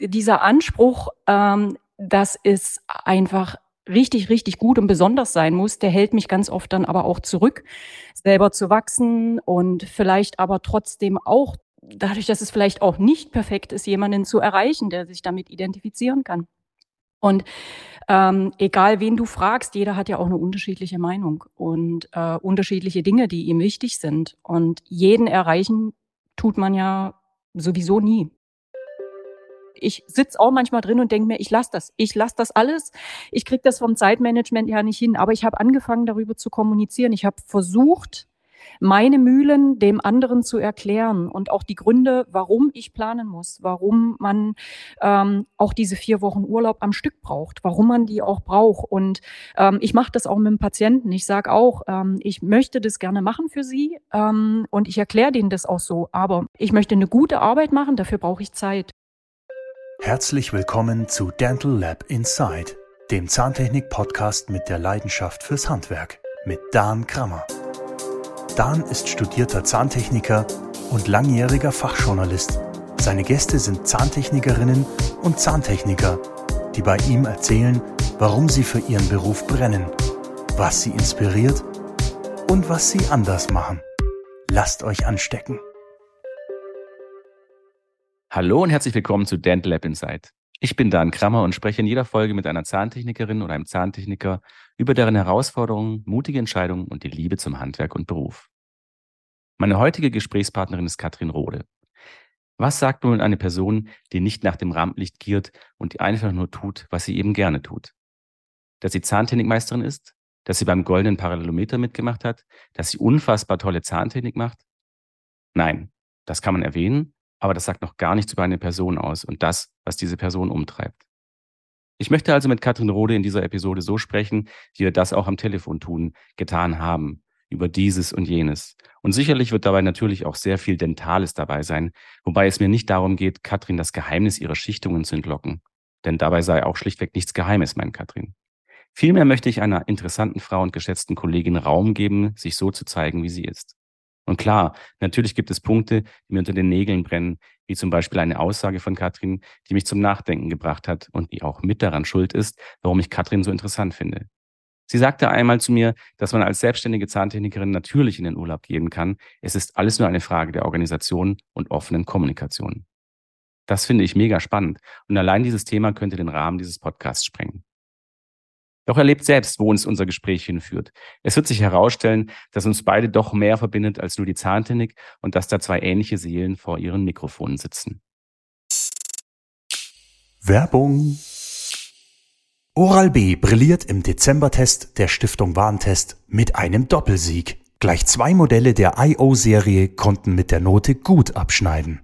dieser Anspruch, ähm, dass es einfach richtig, richtig gut und besonders sein muss, der hält mich ganz oft dann aber auch zurück, selber zu wachsen und vielleicht aber trotzdem auch dadurch, dass es vielleicht auch nicht perfekt ist, jemanden zu erreichen, der sich damit identifizieren kann. Und ähm, egal wen du fragst, jeder hat ja auch eine unterschiedliche Meinung und äh, unterschiedliche Dinge, die ihm wichtig sind. Und jeden erreichen tut man ja sowieso nie. Ich sitz auch manchmal drin und denke mir, ich lasse das. Ich lasse das alles. Ich krieg das vom Zeitmanagement ja nicht hin. Aber ich habe angefangen, darüber zu kommunizieren. Ich habe versucht, meine Mühlen dem anderen zu erklären und auch die Gründe, warum ich planen muss, warum man ähm, auch diese vier Wochen Urlaub am Stück braucht, warum man die auch braucht. Und ähm, ich mache das auch mit dem Patienten. Ich sage auch, ähm, ich möchte das gerne machen für Sie ähm, und ich erkläre denen das auch so. Aber ich möchte eine gute Arbeit machen, dafür brauche ich Zeit. Herzlich willkommen zu Dental Lab Inside, dem Zahntechnik-Podcast mit der Leidenschaft fürs Handwerk mit Dan Krammer. Dan ist studierter Zahntechniker und langjähriger Fachjournalist. Seine Gäste sind Zahntechnikerinnen und Zahntechniker, die bei ihm erzählen, warum sie für ihren Beruf brennen, was sie inspiriert und was sie anders machen. Lasst euch anstecken. Hallo und herzlich willkommen zu Dental Lab Insight. Ich bin Dan Krammer und spreche in jeder Folge mit einer Zahntechnikerin oder einem Zahntechniker über deren Herausforderungen, mutige Entscheidungen und die Liebe zum Handwerk und Beruf. Meine heutige Gesprächspartnerin ist Katrin Rode. Was sagt nun eine Person, die nicht nach dem Rampenlicht giert und die einfach nur tut, was sie eben gerne tut? Dass sie Zahntechnikmeisterin ist, dass sie beim goldenen Parallelometer mitgemacht hat, dass sie unfassbar tolle Zahntechnik macht? Nein, das kann man erwähnen, aber das sagt noch gar nichts über eine Person aus und das, was diese Person umtreibt. Ich möchte also mit Katrin Rode in dieser Episode so sprechen, wie wir das auch am Telefon tun, getan haben, über dieses und jenes. Und sicherlich wird dabei natürlich auch sehr viel Dentales dabei sein, wobei es mir nicht darum geht, Katrin das Geheimnis ihrer Schichtungen zu entlocken. Denn dabei sei auch schlichtweg nichts Geheimes, mein Katrin. Vielmehr möchte ich einer interessanten Frau und geschätzten Kollegin Raum geben, sich so zu zeigen, wie sie ist. Und klar, natürlich gibt es Punkte, die mir unter den Nägeln brennen, wie zum Beispiel eine Aussage von Katrin, die mich zum Nachdenken gebracht hat und die auch mit daran schuld ist, warum ich Katrin so interessant finde. Sie sagte einmal zu mir, dass man als selbstständige Zahntechnikerin natürlich in den Urlaub gehen kann. Es ist alles nur eine Frage der Organisation und offenen Kommunikation. Das finde ich mega spannend und allein dieses Thema könnte den Rahmen dieses Podcasts sprengen. Doch er lebt selbst, wo uns unser Gespräch hinführt. Es wird sich herausstellen, dass uns beide doch mehr verbindet als nur die Zahntechnik und dass da zwei ähnliche Seelen vor ihren Mikrofonen sitzen. Werbung. Oral-B brilliert im Dezembertest der Stiftung Warentest mit einem Doppelsieg. Gleich zwei Modelle der IO-Serie konnten mit der Note gut abschneiden.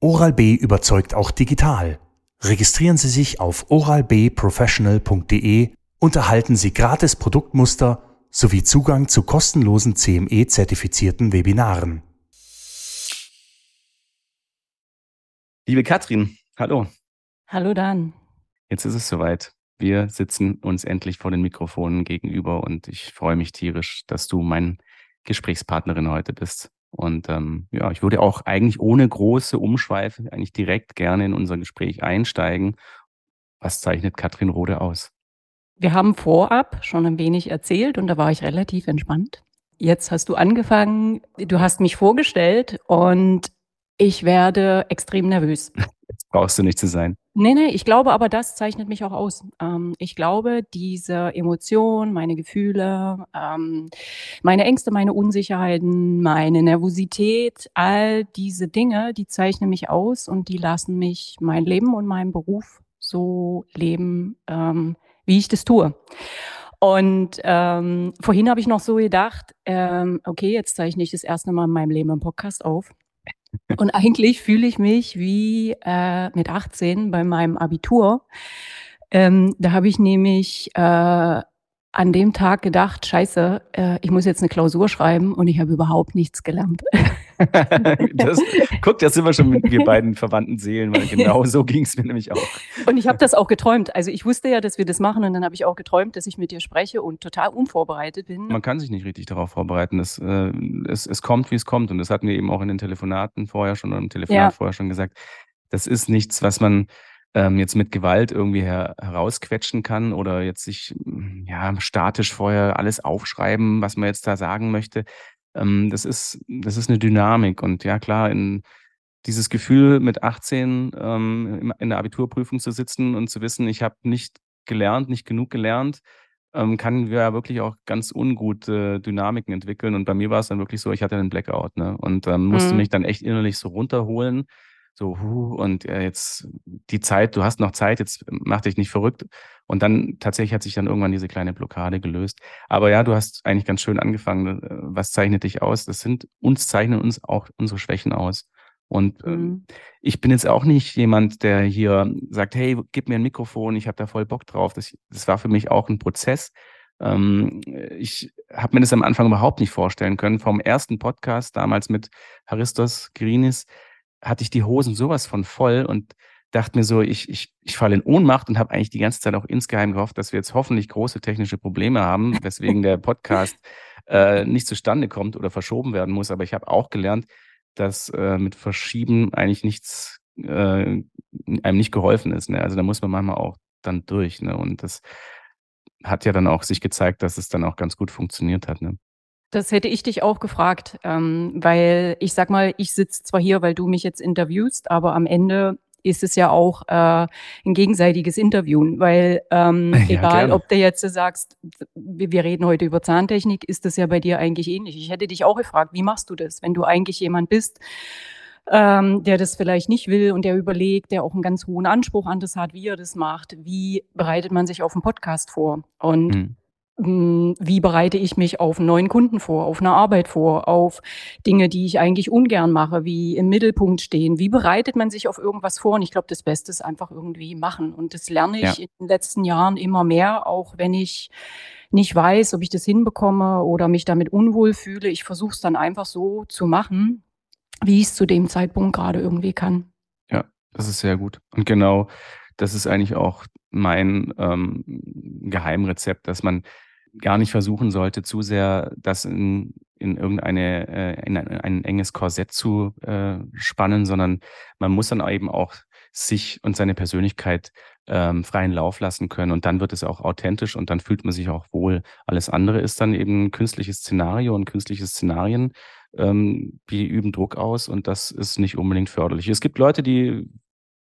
Oral-B überzeugt auch digital. Registrieren Sie sich auf oralbprofessional.de und erhalten Sie gratis Produktmuster sowie Zugang zu kostenlosen CME-zertifizierten Webinaren. Liebe Katrin, hallo. Hallo Dan. Jetzt ist es soweit. Wir sitzen uns endlich vor den Mikrofonen gegenüber und ich freue mich tierisch, dass du mein Gesprächspartnerin heute bist. Und ähm, ja, ich würde auch eigentlich ohne große Umschweife eigentlich direkt gerne in unser Gespräch einsteigen. Was zeichnet Katrin Rode aus? Wir haben vorab schon ein wenig erzählt und da war ich relativ entspannt. Jetzt hast du angefangen, du hast mich vorgestellt und ich werde extrem nervös. Jetzt brauchst du nicht zu sein. Nee, nee, ich glaube aber, das zeichnet mich auch aus. Ähm, ich glaube, diese Emotion, meine Gefühle, ähm, meine Ängste, meine Unsicherheiten, meine Nervosität, all diese Dinge, die zeichnen mich aus und die lassen mich mein Leben und meinen Beruf so leben, ähm, wie ich das tue. Und ähm, vorhin habe ich noch so gedacht, ähm, okay, jetzt zeichne ich das erste Mal in meinem Leben einen Podcast auf. Und eigentlich fühle ich mich wie äh, mit 18 bei meinem Abitur. Ähm, da habe ich nämlich äh, an dem Tag gedacht, scheiße, äh, ich muss jetzt eine Klausur schreiben und ich habe überhaupt nichts gelernt. das, guck, da sind wir schon mit wir beiden verwandten Seelen, weil genau so ging es mir nämlich auch. Und ich habe das auch geträumt. Also ich wusste ja, dass wir das machen und dann habe ich auch geträumt, dass ich mit dir spreche und total unvorbereitet bin. Man kann sich nicht richtig darauf vorbereiten. Das, äh, es, es kommt, wie es kommt. Und das hatten wir eben auch in den Telefonaten vorher schon oder im Telefonat ja. vorher schon gesagt. Das ist nichts, was man ähm, jetzt mit Gewalt irgendwie her herausquetschen kann oder jetzt sich ja statisch vorher alles aufschreiben, was man jetzt da sagen möchte. Ähm, das ist das ist eine Dynamik und ja klar, in dieses Gefühl mit 18 ähm, in der Abiturprüfung zu sitzen und zu wissen, ich habe nicht gelernt, nicht genug gelernt, ähm, kann ja wirklich auch ganz ungute Dynamiken entwickeln. Und bei mir war es dann wirklich so, ich hatte einen Blackout, ne? Und ähm, musste mhm. mich dann echt innerlich so runterholen. So, huh, und äh, jetzt die Zeit, du hast noch Zeit, jetzt mach dich nicht verrückt. Und dann tatsächlich hat sich dann irgendwann diese kleine Blockade gelöst. Aber ja, du hast eigentlich ganz schön angefangen. Äh, was zeichnet dich aus? Das sind, uns zeichnen uns auch unsere Schwächen aus. Und äh, mhm. ich bin jetzt auch nicht jemand, der hier sagt, hey, gib mir ein Mikrofon, ich habe da voll Bock drauf. Das, das war für mich auch ein Prozess. Ähm, ich habe mir das am Anfang überhaupt nicht vorstellen können. Vom ersten Podcast damals mit Haristos Grinis hatte ich die Hosen sowas von voll und dachte mir so, ich, ich, ich falle in Ohnmacht und habe eigentlich die ganze Zeit auch insgeheim gehofft, dass wir jetzt hoffentlich große technische Probleme haben, weswegen der Podcast äh, nicht zustande kommt oder verschoben werden muss. Aber ich habe auch gelernt, dass äh, mit Verschieben eigentlich nichts äh, einem nicht geholfen ist. Ne? Also da muss man manchmal auch dann durch. Ne? Und das hat ja dann auch sich gezeigt, dass es dann auch ganz gut funktioniert hat. Ne? Das hätte ich dich auch gefragt, ähm, weil ich sag mal, ich sitze zwar hier, weil du mich jetzt interviewst, aber am Ende ist es ja auch äh, ein gegenseitiges Interviewen, weil ähm, ja, egal, gerne. ob du jetzt sagst, wir reden heute über Zahntechnik, ist das ja bei dir eigentlich ähnlich. Ich hätte dich auch gefragt, wie machst du das, wenn du eigentlich jemand bist, ähm, der das vielleicht nicht will und der überlegt, der auch einen ganz hohen Anspruch an das hat, wie er das macht. Wie bereitet man sich auf einen Podcast vor? Und mhm. Hm, wie bereite ich mich auf einen neuen Kunden vor, auf eine Arbeit vor, auf Dinge, die ich eigentlich ungern mache, wie im Mittelpunkt stehen. Wie bereitet man sich auf irgendwas vor? Und ich glaube, das Beste ist einfach irgendwie machen. Und das lerne ich ja. in den letzten Jahren immer mehr, auch wenn ich nicht weiß, ob ich das hinbekomme oder mich damit unwohl fühle. Ich versuche es dann einfach so zu machen, wie ich es zu dem Zeitpunkt gerade irgendwie kann. Ja, das ist sehr gut. Und genau das ist eigentlich auch mein ähm, Geheimrezept, dass man gar nicht versuchen sollte, zu sehr das in, in irgendeine, äh, in ein, ein, enges Korsett zu äh, spannen, sondern man muss dann eben auch sich und seine Persönlichkeit ähm, freien Lauf lassen können und dann wird es auch authentisch und dann fühlt man sich auch wohl. Alles andere ist dann eben künstliches Szenario und künstliche Szenarien, ähm, die üben Druck aus und das ist nicht unbedingt förderlich. Es gibt Leute, die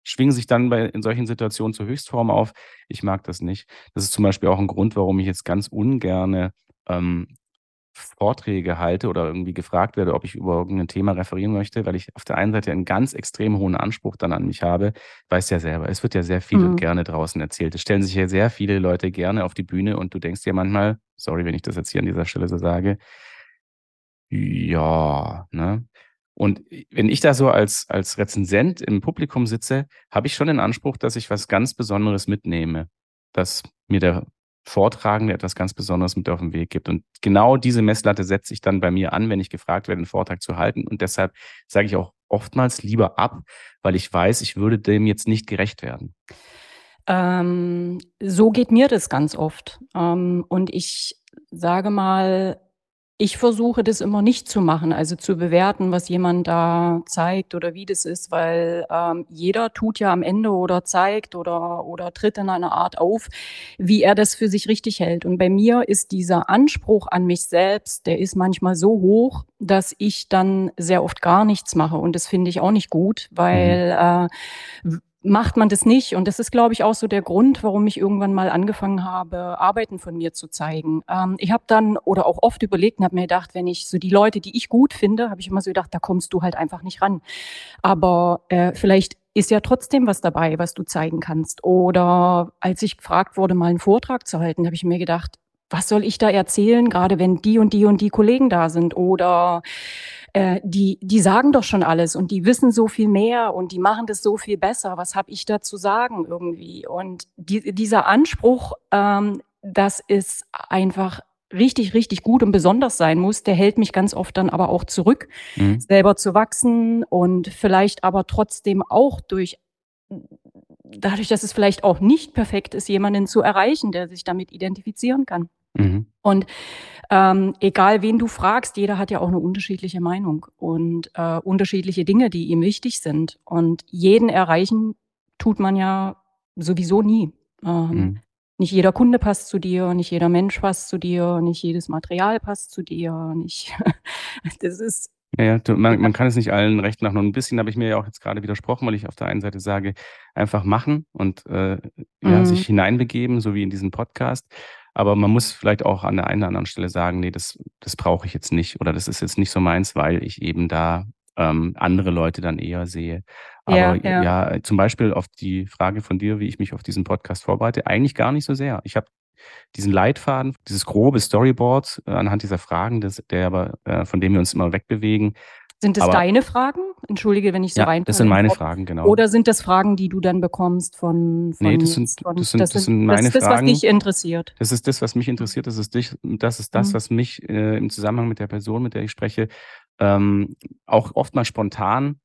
schwingen sich dann bei, in solchen Situationen zur Höchstform auf. Ich mag das nicht. Das ist zum Beispiel auch ein Grund, warum ich jetzt ganz ungerne ähm, Vorträge halte oder irgendwie gefragt werde, ob ich über irgendein Thema referieren möchte, weil ich auf der einen Seite einen ganz extrem hohen Anspruch dann an mich habe. Weiß ja selber, es wird ja sehr viel mhm. und gerne draußen erzählt. Es stellen sich ja sehr viele Leute gerne auf die Bühne und du denkst dir manchmal, sorry, wenn ich das jetzt hier an dieser Stelle so sage, ja, ne? Und wenn ich da so als, als Rezensent im Publikum sitze, habe ich schon den Anspruch, dass ich was ganz Besonderes mitnehme, dass mir der Vortragende etwas ganz Besonderes mit auf den Weg gibt. Und genau diese Messlatte setze ich dann bei mir an, wenn ich gefragt werde, einen Vortrag zu halten. Und deshalb sage ich auch oftmals lieber ab, weil ich weiß, ich würde dem jetzt nicht gerecht werden. Ähm, so geht mir das ganz oft. Ähm, und ich sage mal, ich versuche das immer nicht zu machen, also zu bewerten, was jemand da zeigt oder wie das ist, weil ähm, jeder tut ja am Ende oder zeigt oder, oder tritt in einer Art auf, wie er das für sich richtig hält. Und bei mir ist dieser Anspruch an mich selbst, der ist manchmal so hoch, dass ich dann sehr oft gar nichts mache. Und das finde ich auch nicht gut, weil mhm. äh, macht man das nicht. Und das ist, glaube ich, auch so der Grund, warum ich irgendwann mal angefangen habe, Arbeiten von mir zu zeigen. Ähm, ich habe dann oder auch oft überlegt und habe mir gedacht, wenn ich so die Leute, die ich gut finde, habe ich immer so gedacht, da kommst du halt einfach nicht ran. Aber äh, vielleicht ist ja trotzdem was dabei, was du zeigen kannst. Oder als ich gefragt wurde, mal einen Vortrag zu halten, habe ich mir gedacht, was soll ich da erzählen, gerade wenn die und die und die Kollegen da sind? Oder äh, die, die sagen doch schon alles und die wissen so viel mehr und die machen das so viel besser. Was habe ich da zu sagen irgendwie? Und die, dieser Anspruch, ähm, dass es einfach richtig, richtig gut und besonders sein muss, der hält mich ganz oft dann aber auch zurück, mhm. selber zu wachsen und vielleicht aber trotzdem auch durch dadurch, dass es vielleicht auch nicht perfekt ist, jemanden zu erreichen, der sich damit identifizieren kann. Mhm. Und ähm, egal wen du fragst, jeder hat ja auch eine unterschiedliche Meinung und äh, unterschiedliche Dinge, die ihm wichtig sind. Und jeden erreichen tut man ja sowieso nie. Ähm, mhm. Nicht jeder Kunde passt zu dir, nicht jeder Mensch passt zu dir, nicht jedes Material passt zu dir, nicht. das ist ja, ja du, man, man kann es nicht allen recht machen. Und ein bisschen habe ich mir ja auch jetzt gerade widersprochen, weil ich auf der einen Seite sage, einfach machen und äh, ja, mhm. sich hineinbegeben, so wie in diesen Podcast. Aber man muss vielleicht auch an der einen oder anderen Stelle sagen, nee, das, das brauche ich jetzt nicht oder das ist jetzt nicht so meins, weil ich eben da ähm, andere Leute dann eher sehe. Aber ja, ja. ja, zum Beispiel auf die Frage von dir, wie ich mich auf diesen Podcast vorbereite, eigentlich gar nicht so sehr. Ich habe diesen Leitfaden, dieses grobe Storyboard äh, anhand dieser Fragen, das, der aber, äh, von dem wir uns immer wegbewegen. Sind das aber, deine Fragen? Entschuldige, wenn ich so ja, rein. Das sind meine Fragen, genau. Oder sind das Fragen, die du dann bekommst von, von Nee, das sind, von, das sind, das, das sind meine das ist das, was dich interessiert. Das ist das, was mich interessiert. Das ist, dich, das, ist das, mhm. was mich äh, im Zusammenhang mit der Person, mit der ich spreche, ähm, auch oft mal spontan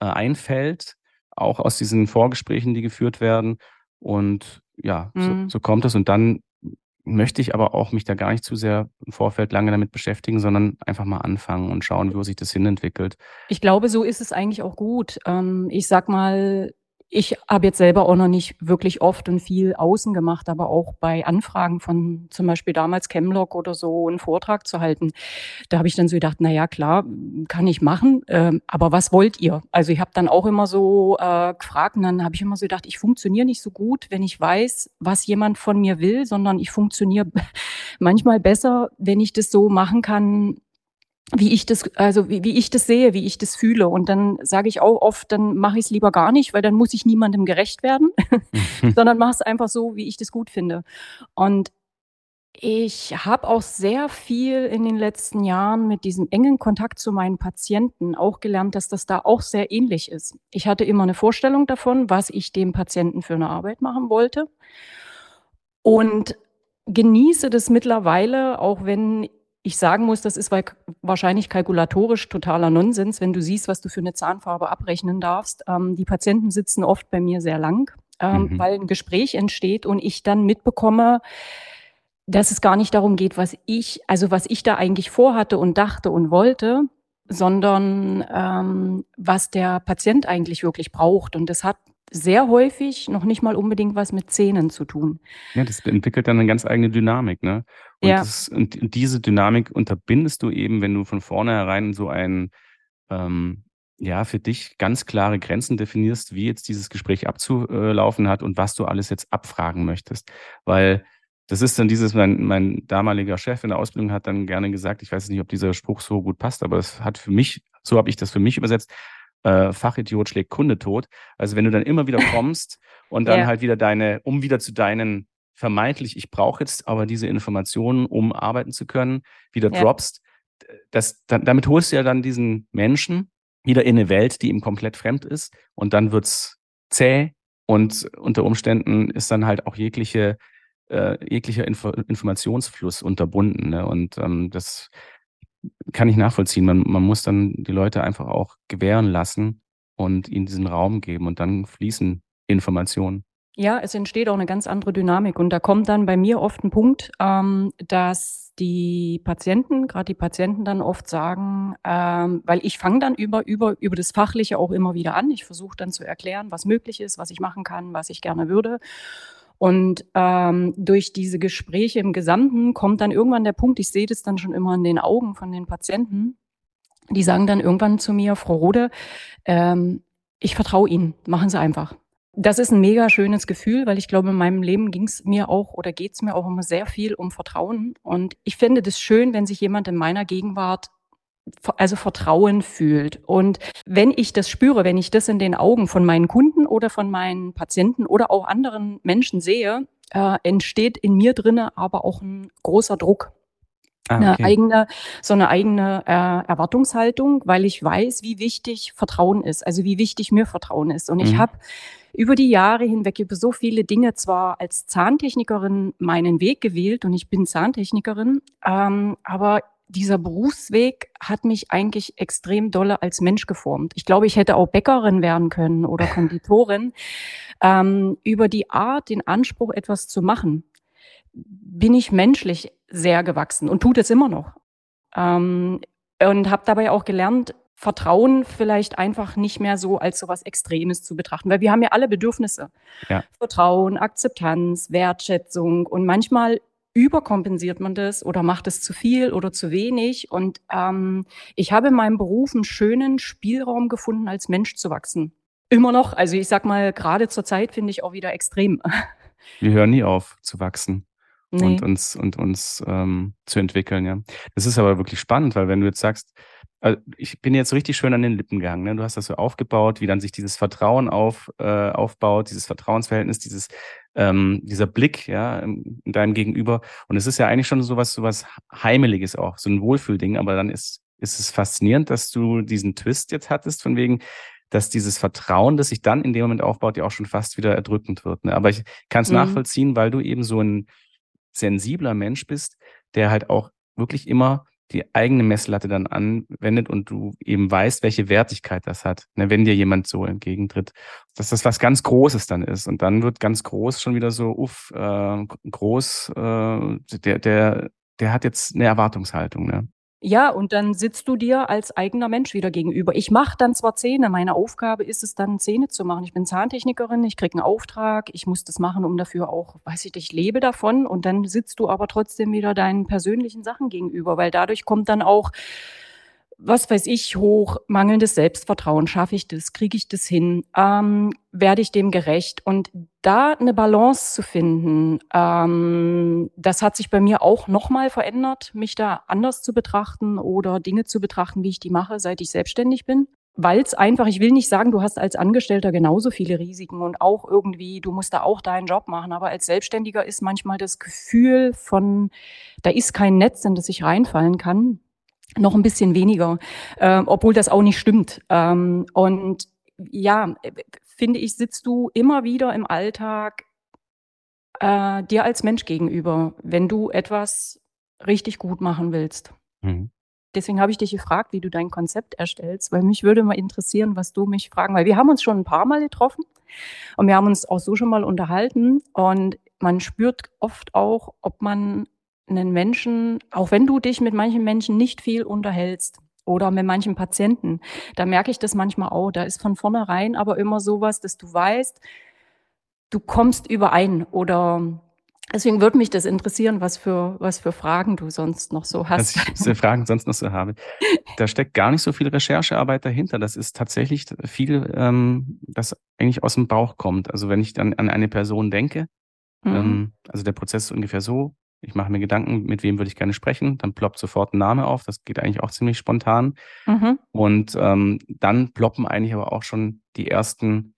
äh, einfällt, auch aus diesen Vorgesprächen, die geführt werden. Und ja, mhm. so, so kommt es. Und dann möchte ich aber auch mich da gar nicht zu sehr im Vorfeld lange damit beschäftigen, sondern einfach mal anfangen und schauen, wo sich das hinentwickelt. Ich glaube, so ist es eigentlich auch gut. Ähm, ich sag mal, ich habe jetzt selber auch noch nicht wirklich oft und viel außen gemacht, aber auch bei Anfragen von zum Beispiel damals Chemlock oder so einen Vortrag zu halten. Da habe ich dann so gedacht, na ja, klar, kann ich machen, ähm, aber was wollt ihr? Also ich habe dann auch immer so äh, gefragt und dann habe ich immer so gedacht, ich funktioniere nicht so gut, wenn ich weiß, was jemand von mir will, sondern ich funktioniere manchmal besser, wenn ich das so machen kann, wie ich das, also wie, wie ich das sehe, wie ich das fühle. Und dann sage ich auch oft, dann mache ich es lieber gar nicht, weil dann muss ich niemandem gerecht werden, sondern mache es einfach so, wie ich das gut finde. Und ich habe auch sehr viel in den letzten Jahren mit diesem engen Kontakt zu meinen Patienten auch gelernt, dass das da auch sehr ähnlich ist. Ich hatte immer eine Vorstellung davon, was ich dem Patienten für eine Arbeit machen wollte. Und genieße das mittlerweile, auch wenn ich sagen muss, das ist wahrscheinlich kalkulatorisch totaler Nonsens, wenn du siehst, was du für eine Zahnfarbe abrechnen darfst. Ähm, die Patienten sitzen oft bei mir sehr lang, ähm, mhm. weil ein Gespräch entsteht und ich dann mitbekomme, dass es gar nicht darum geht, was ich, also was ich da eigentlich vorhatte und dachte und wollte, sondern ähm, was der Patient eigentlich wirklich braucht. Und das hat sehr häufig noch nicht mal unbedingt was mit Zähnen zu tun. Ja, das entwickelt dann eine ganz eigene Dynamik, ne? Und, ja. das, und diese Dynamik unterbindest du eben, wenn du von vornherein so ein, ähm, ja, für dich ganz klare Grenzen definierst, wie jetzt dieses Gespräch abzulaufen hat und was du alles jetzt abfragen möchtest. Weil das ist dann dieses, mein, mein damaliger Chef in der Ausbildung hat dann gerne gesagt, ich weiß nicht, ob dieser Spruch so gut passt, aber es hat für mich, so habe ich das für mich übersetzt, äh, Fachidiot schlägt Kunde tot. Also wenn du dann immer wieder kommst und dann ja. halt wieder deine, um wieder zu deinen vermeintlich, ich brauche jetzt aber diese Informationen, um arbeiten zu können, wieder ja. droppst, das, dann, damit holst du ja dann diesen Menschen wieder in eine Welt, die ihm komplett fremd ist und dann wird's zäh und unter Umständen ist dann halt auch jegliche äh, jeglicher Info Informationsfluss unterbunden. Ne? Und ähm, das kann ich nachvollziehen. Man, man muss dann die Leute einfach auch gewähren lassen und ihnen diesen Raum geben und dann fließen Informationen. Ja, es entsteht auch eine ganz andere Dynamik. Und da kommt dann bei mir oft ein Punkt, ähm, dass die Patienten, gerade die Patienten dann oft sagen, ähm, weil ich fange dann über, über, über das Fachliche auch immer wieder an. Ich versuche dann zu erklären, was möglich ist, was ich machen kann, was ich gerne würde. Und ähm, durch diese Gespräche im Gesamten kommt dann irgendwann der Punkt, ich sehe das dann schon immer in den Augen von den Patienten, die sagen dann irgendwann zu mir, Frau Rode, ähm, ich vertraue Ihnen, machen Sie einfach. Das ist ein mega schönes Gefühl, weil ich glaube, in meinem Leben ging es mir auch oder geht es mir auch immer sehr viel um Vertrauen. Und ich finde das schön, wenn sich jemand in meiner Gegenwart also Vertrauen fühlt. Und wenn ich das spüre, wenn ich das in den Augen von meinen Kunden oder von meinen Patienten oder auch anderen Menschen sehe, äh, entsteht in mir drinne aber auch ein großer Druck. Ah, okay. Eine eigene, so eine eigene äh, Erwartungshaltung, weil ich weiß, wie wichtig Vertrauen ist, also wie wichtig mir Vertrauen ist. Und mhm. ich habe über die Jahre hinweg über so viele Dinge zwar als Zahntechnikerin meinen Weg gewählt und ich bin Zahntechnikerin, ähm, aber dieser Berufsweg hat mich eigentlich extrem dolle als Mensch geformt. Ich glaube, ich hätte auch Bäckerin werden können oder Konditorin. ähm, über die Art, den Anspruch, etwas zu machen, bin ich menschlich sehr gewachsen und tut es immer noch. Ähm, und habe dabei auch gelernt, Vertrauen vielleicht einfach nicht mehr so als so was Extremes zu betrachten, weil wir haben ja alle Bedürfnisse. Ja. Vertrauen, Akzeptanz, Wertschätzung und manchmal überkompensiert man das oder macht es zu viel oder zu wenig. Und ähm, ich habe in meinem Beruf einen schönen Spielraum gefunden, als Mensch zu wachsen. Immer noch. Also ich sag mal, gerade zur Zeit finde ich auch wieder extrem. Wir hören nie auf zu wachsen Nee. und uns und uns ähm, zu entwickeln, ja. Das ist aber wirklich spannend, weil wenn du jetzt sagst, also ich bin jetzt richtig schön an den Lippen gegangen, ne? Du hast das so aufgebaut, wie dann sich dieses Vertrauen auf, äh, aufbaut, dieses Vertrauensverhältnis, dieses, ähm, dieser Blick, ja, in in deinem Gegenüber. Und es ist ja eigentlich schon sowas, sowas Heimeliges auch, so ein Wohlfühlding, aber dann ist, ist es faszinierend, dass du diesen Twist jetzt hattest, von wegen, dass dieses Vertrauen, das sich dann in dem Moment aufbaut, ja auch schon fast wieder erdrückend wird. Ne? Aber ich kann es Mhm. nachvollziehen, weil du eben so ein sensibler Mensch bist, der halt auch wirklich immer die eigene Messlatte dann anwendet und du eben weißt, welche Wertigkeit das hat, ne, wenn dir jemand so entgegentritt, dass das was ganz Großes dann ist. Und dann wird ganz groß schon wieder so, uff, äh, groß, äh, der, der, der hat jetzt eine Erwartungshaltung. Ne? Ja, und dann sitzt du dir als eigener Mensch wieder gegenüber. Ich mache dann zwar Zähne, meine Aufgabe ist es dann, Zähne zu machen. Ich bin Zahntechnikerin, ich kriege einen Auftrag, ich muss das machen, um dafür auch, weiß ich, ich lebe davon. Und dann sitzt du aber trotzdem wieder deinen persönlichen Sachen gegenüber, weil dadurch kommt dann auch, was weiß ich, hoch, mangelndes Selbstvertrauen. Schaffe ich das? Kriege ich das hin? Ähm, werde ich dem gerecht? Und da eine Balance zu finden, ähm, das hat sich bei mir auch nochmal verändert, mich da anders zu betrachten oder Dinge zu betrachten, wie ich die mache, seit ich selbstständig bin. Weil es einfach, ich will nicht sagen, du hast als Angestellter genauso viele Risiken und auch irgendwie, du musst da auch deinen Job machen. Aber als Selbstständiger ist manchmal das Gefühl von, da ist kein Netz, in das ich reinfallen kann, noch ein bisschen weniger, äh, obwohl das auch nicht stimmt. Ähm, und ja, finde ich, sitzt du immer wieder im Alltag äh, dir als Mensch gegenüber, wenn du etwas richtig gut machen willst. Mhm. Deswegen habe ich dich gefragt, wie du dein Konzept erstellst, weil mich würde mal interessieren, was du mich fragen, weil wir haben uns schon ein paar Mal getroffen und wir haben uns auch so schon mal unterhalten und man spürt oft auch, ob man einen Menschen, auch wenn du dich mit manchen Menschen nicht viel unterhältst oder mit manchen Patienten, da merke ich das manchmal auch. Da ist von vornherein aber immer sowas, dass du weißt, du kommst überein oder deswegen würde mich das interessieren, was für, was für Fragen du sonst noch so Was hast. ich diese Fragen sonst noch so habe. Da steckt gar nicht so viel Recherchearbeit dahinter. Das ist tatsächlich viel, ähm, das eigentlich aus dem Bauch kommt. Also wenn ich dann an eine Person denke, Mhm. ähm, also der Prozess ist ungefähr so, ich mache mir Gedanken, mit wem würde ich gerne sprechen, dann ploppt sofort ein Name auf, das geht eigentlich auch ziemlich spontan. Mhm. Und ähm, dann ploppen eigentlich aber auch schon die ersten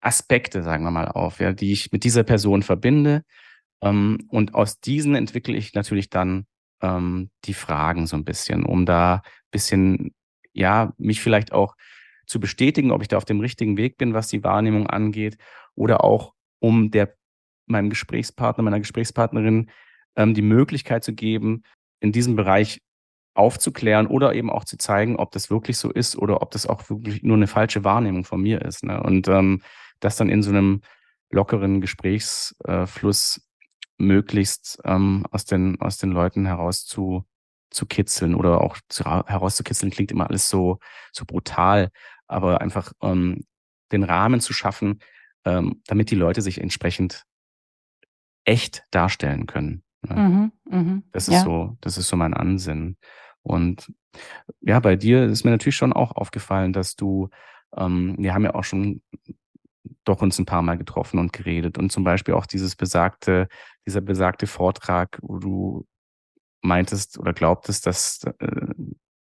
Aspekte, sagen wir mal, auf, ja, die ich mit dieser Person verbinde. Ähm, und aus diesen entwickle ich natürlich dann ähm, die Fragen so ein bisschen, um da ein bisschen, ja, mich vielleicht auch zu bestätigen, ob ich da auf dem richtigen Weg bin, was die Wahrnehmung angeht, oder auch um der meinem Gesprächspartner, meiner Gesprächspartnerin ähm, die Möglichkeit zu geben, in diesem Bereich aufzuklären oder eben auch zu zeigen, ob das wirklich so ist oder ob das auch wirklich nur eine falsche Wahrnehmung von mir ist. Ne? Und ähm, das dann in so einem lockeren Gesprächsfluss möglichst ähm, aus, den, aus den Leuten heraus zu, zu kitzeln oder auch zu, herauszukitzeln, klingt immer alles so, so brutal, aber einfach ähm, den Rahmen zu schaffen, ähm, damit die Leute sich entsprechend echt darstellen können. Ne? Mhm. Mhm. Das ist Ja. so, das ist so mein Ansinnen. Und ja, bei dir ist mir natürlich schon auch aufgefallen, dass du, ähm, wir haben ja auch schon doch uns ein paar Mal getroffen und geredet und zum Beispiel auch dieses besagte, dieser besagte Vortrag, wo du meintest oder glaubtest, dass, äh,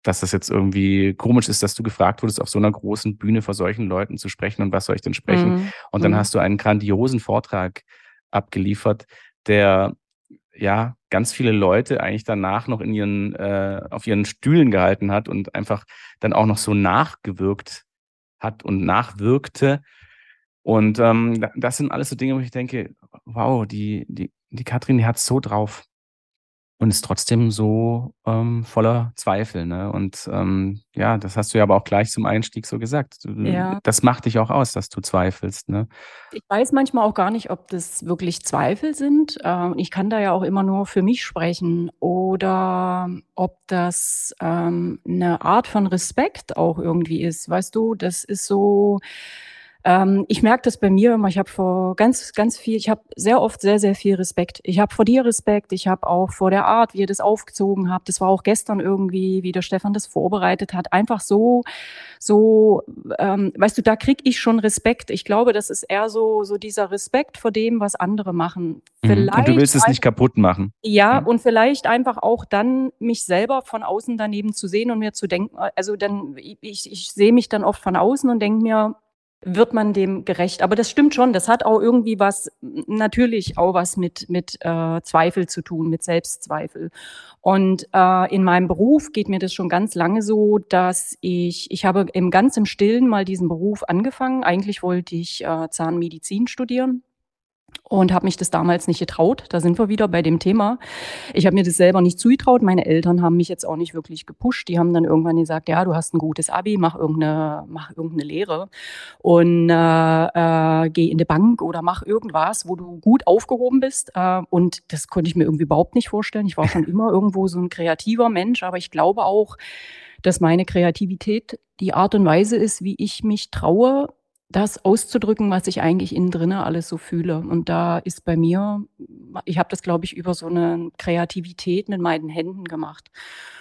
dass das jetzt irgendwie komisch ist, dass du gefragt wurdest, auf so einer großen Bühne vor solchen Leuten zu sprechen und was soll ich denn sprechen? Mhm. Und dann Mhm. hast du einen grandiosen Vortrag abgeliefert, der ja ganz viele Leute eigentlich danach noch in ihren äh, auf ihren Stühlen gehalten hat und einfach dann auch noch so nachgewirkt hat und nachwirkte. Und ähm, da- das sind alles so Dinge, wo ich denke, wow, die die die Katrin, die hat so drauf. Und ist trotzdem so ähm, voller Zweifel. Ne? Und ähm, ja, das hast du ja aber auch gleich zum Einstieg so gesagt. Ja. Das macht dich auch aus, dass du zweifelst. Ne? Ich weiß manchmal auch gar nicht, ob das wirklich Zweifel sind. Ähm, ich kann da ja auch immer nur für mich sprechen oder ob das ähm, eine Art von Respekt auch irgendwie ist. Weißt du, das ist so ähm, ich merke das bei mir immer. Ich habe vor ganz, ganz viel, ich habe sehr oft sehr, sehr viel Respekt. Ich habe vor dir Respekt. Ich habe auch vor der Art, wie ihr das aufgezogen habt. Das war auch gestern irgendwie, wie der Stefan das vorbereitet hat. Einfach so, so, ähm, weißt du, da krieg ich schon Respekt. Ich glaube, das ist eher so, so dieser Respekt vor dem, was andere machen. Vielleicht mhm. und du willst es nicht kaputt machen. Ja, ja, und vielleicht einfach auch dann mich selber von außen daneben zu sehen und mir zu denken, also dann, ich, ich sehe mich dann oft von außen und denke mir, wird man dem gerecht. Aber das stimmt schon, das hat auch irgendwie was, natürlich auch was mit, mit äh, Zweifel zu tun, mit Selbstzweifel. Und äh, in meinem Beruf geht mir das schon ganz lange so, dass ich, ich habe im ganz im Stillen mal diesen Beruf angefangen. Eigentlich wollte ich äh, Zahnmedizin studieren und habe mich das damals nicht getraut. Da sind wir wieder bei dem Thema. Ich habe mir das selber nicht zugetraut. Meine Eltern haben mich jetzt auch nicht wirklich gepusht. Die haben dann irgendwann gesagt, ja, du hast ein gutes Abi, mach irgendeine, mach irgendeine Lehre und äh, äh, geh in die Bank oder mach irgendwas, wo du gut aufgehoben bist. Äh, und das konnte ich mir irgendwie überhaupt nicht vorstellen. Ich war schon immer irgendwo so ein kreativer Mensch, aber ich glaube auch, dass meine Kreativität die Art und Weise ist, wie ich mich traue, das auszudrücken, was ich eigentlich innen drinne alles so fühle. Und da ist bei mir, ich habe das, glaube ich, über so eine Kreativität mit meinen Händen gemacht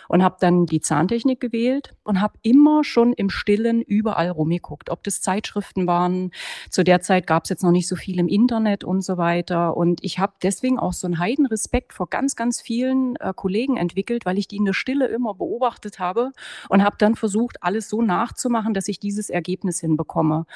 und habe dann die Zahntechnik gewählt und habe immer schon im Stillen überall rumgeguckt, ob das Zeitschriften waren. Zu der Zeit gab es jetzt noch nicht so viel im Internet und so weiter. Und ich habe deswegen auch so einen Heidenrespekt vor ganz, ganz vielen äh, Kollegen entwickelt, weil ich die in der Stille immer beobachtet habe und habe dann versucht, alles so nachzumachen, dass ich dieses Ergebnis hinbekomme.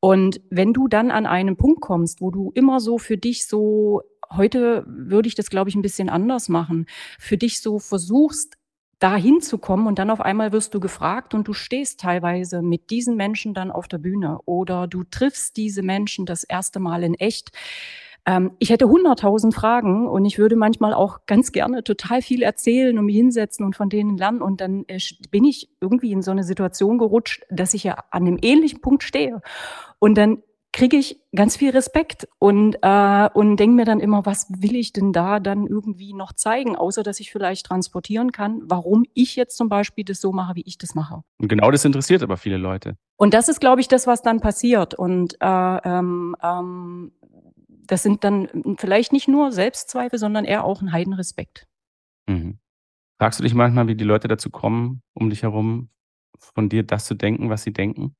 Und wenn du dann an einen Punkt kommst, wo du immer so für dich so, heute würde ich das, glaube ich, ein bisschen anders machen, für dich so versuchst, da hinzukommen und dann auf einmal wirst du gefragt und du stehst teilweise mit diesen Menschen dann auf der Bühne oder du triffst diese Menschen das erste Mal in echt. Ähm, ich hätte hunderttausend Fragen und ich würde manchmal auch ganz gerne total viel erzählen und mich hinsetzen und von denen lernen. Und dann äh, bin ich irgendwie in so eine Situation gerutscht, dass ich ja an einem ähnlichen Punkt stehe. Und dann kriege ich ganz viel Respekt und, äh, und denke mir dann immer, was will ich denn da dann irgendwie noch zeigen, außer dass ich vielleicht transportieren kann, warum ich jetzt zum Beispiel das so mache, wie ich das mache. Und genau das interessiert aber viele Leute. Und das ist, glaube ich, das, was dann passiert. Und äh, ähm, ähm, das sind dann vielleicht nicht nur Selbstzweifel, sondern eher auch ein Heidenrespekt. Mhm. Fragst du dich manchmal, wie die Leute dazu kommen, um dich herum, von dir das zu denken, was sie denken?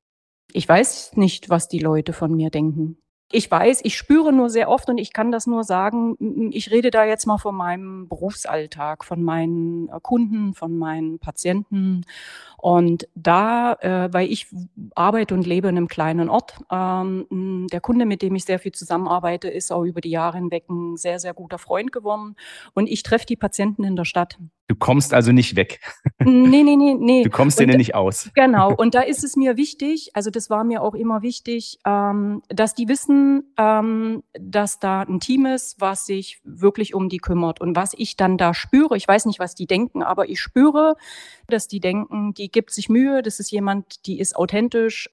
Ich weiß nicht, was die Leute von mir denken. Ich weiß, ich spüre nur sehr oft und ich kann das nur sagen, ich rede da jetzt mal von meinem Berufsalltag, von meinen äh, Kunden, von meinen Patienten. Und da, äh, weil ich arbeite und lebe in einem kleinen Ort, ähm, der Kunde, mit dem ich sehr viel zusammenarbeite, ist auch über die Jahre hinweg ein sehr, sehr guter Freund geworden. Und ich treffe die Patienten in der Stadt. Du kommst also nicht weg. Nee, nee, nee, nee. Du kommst denen nicht aus. Genau. Und da ist es mir wichtig, also das war mir auch immer wichtig, ähm, dass die wissen, ähm, dass da ein Team ist, was sich wirklich um die kümmert. Und was ich dann da spüre, ich weiß nicht, was die denken, aber ich spüre, dass die denken, die gibt sich Mühe, das ist jemand, die ist authentisch.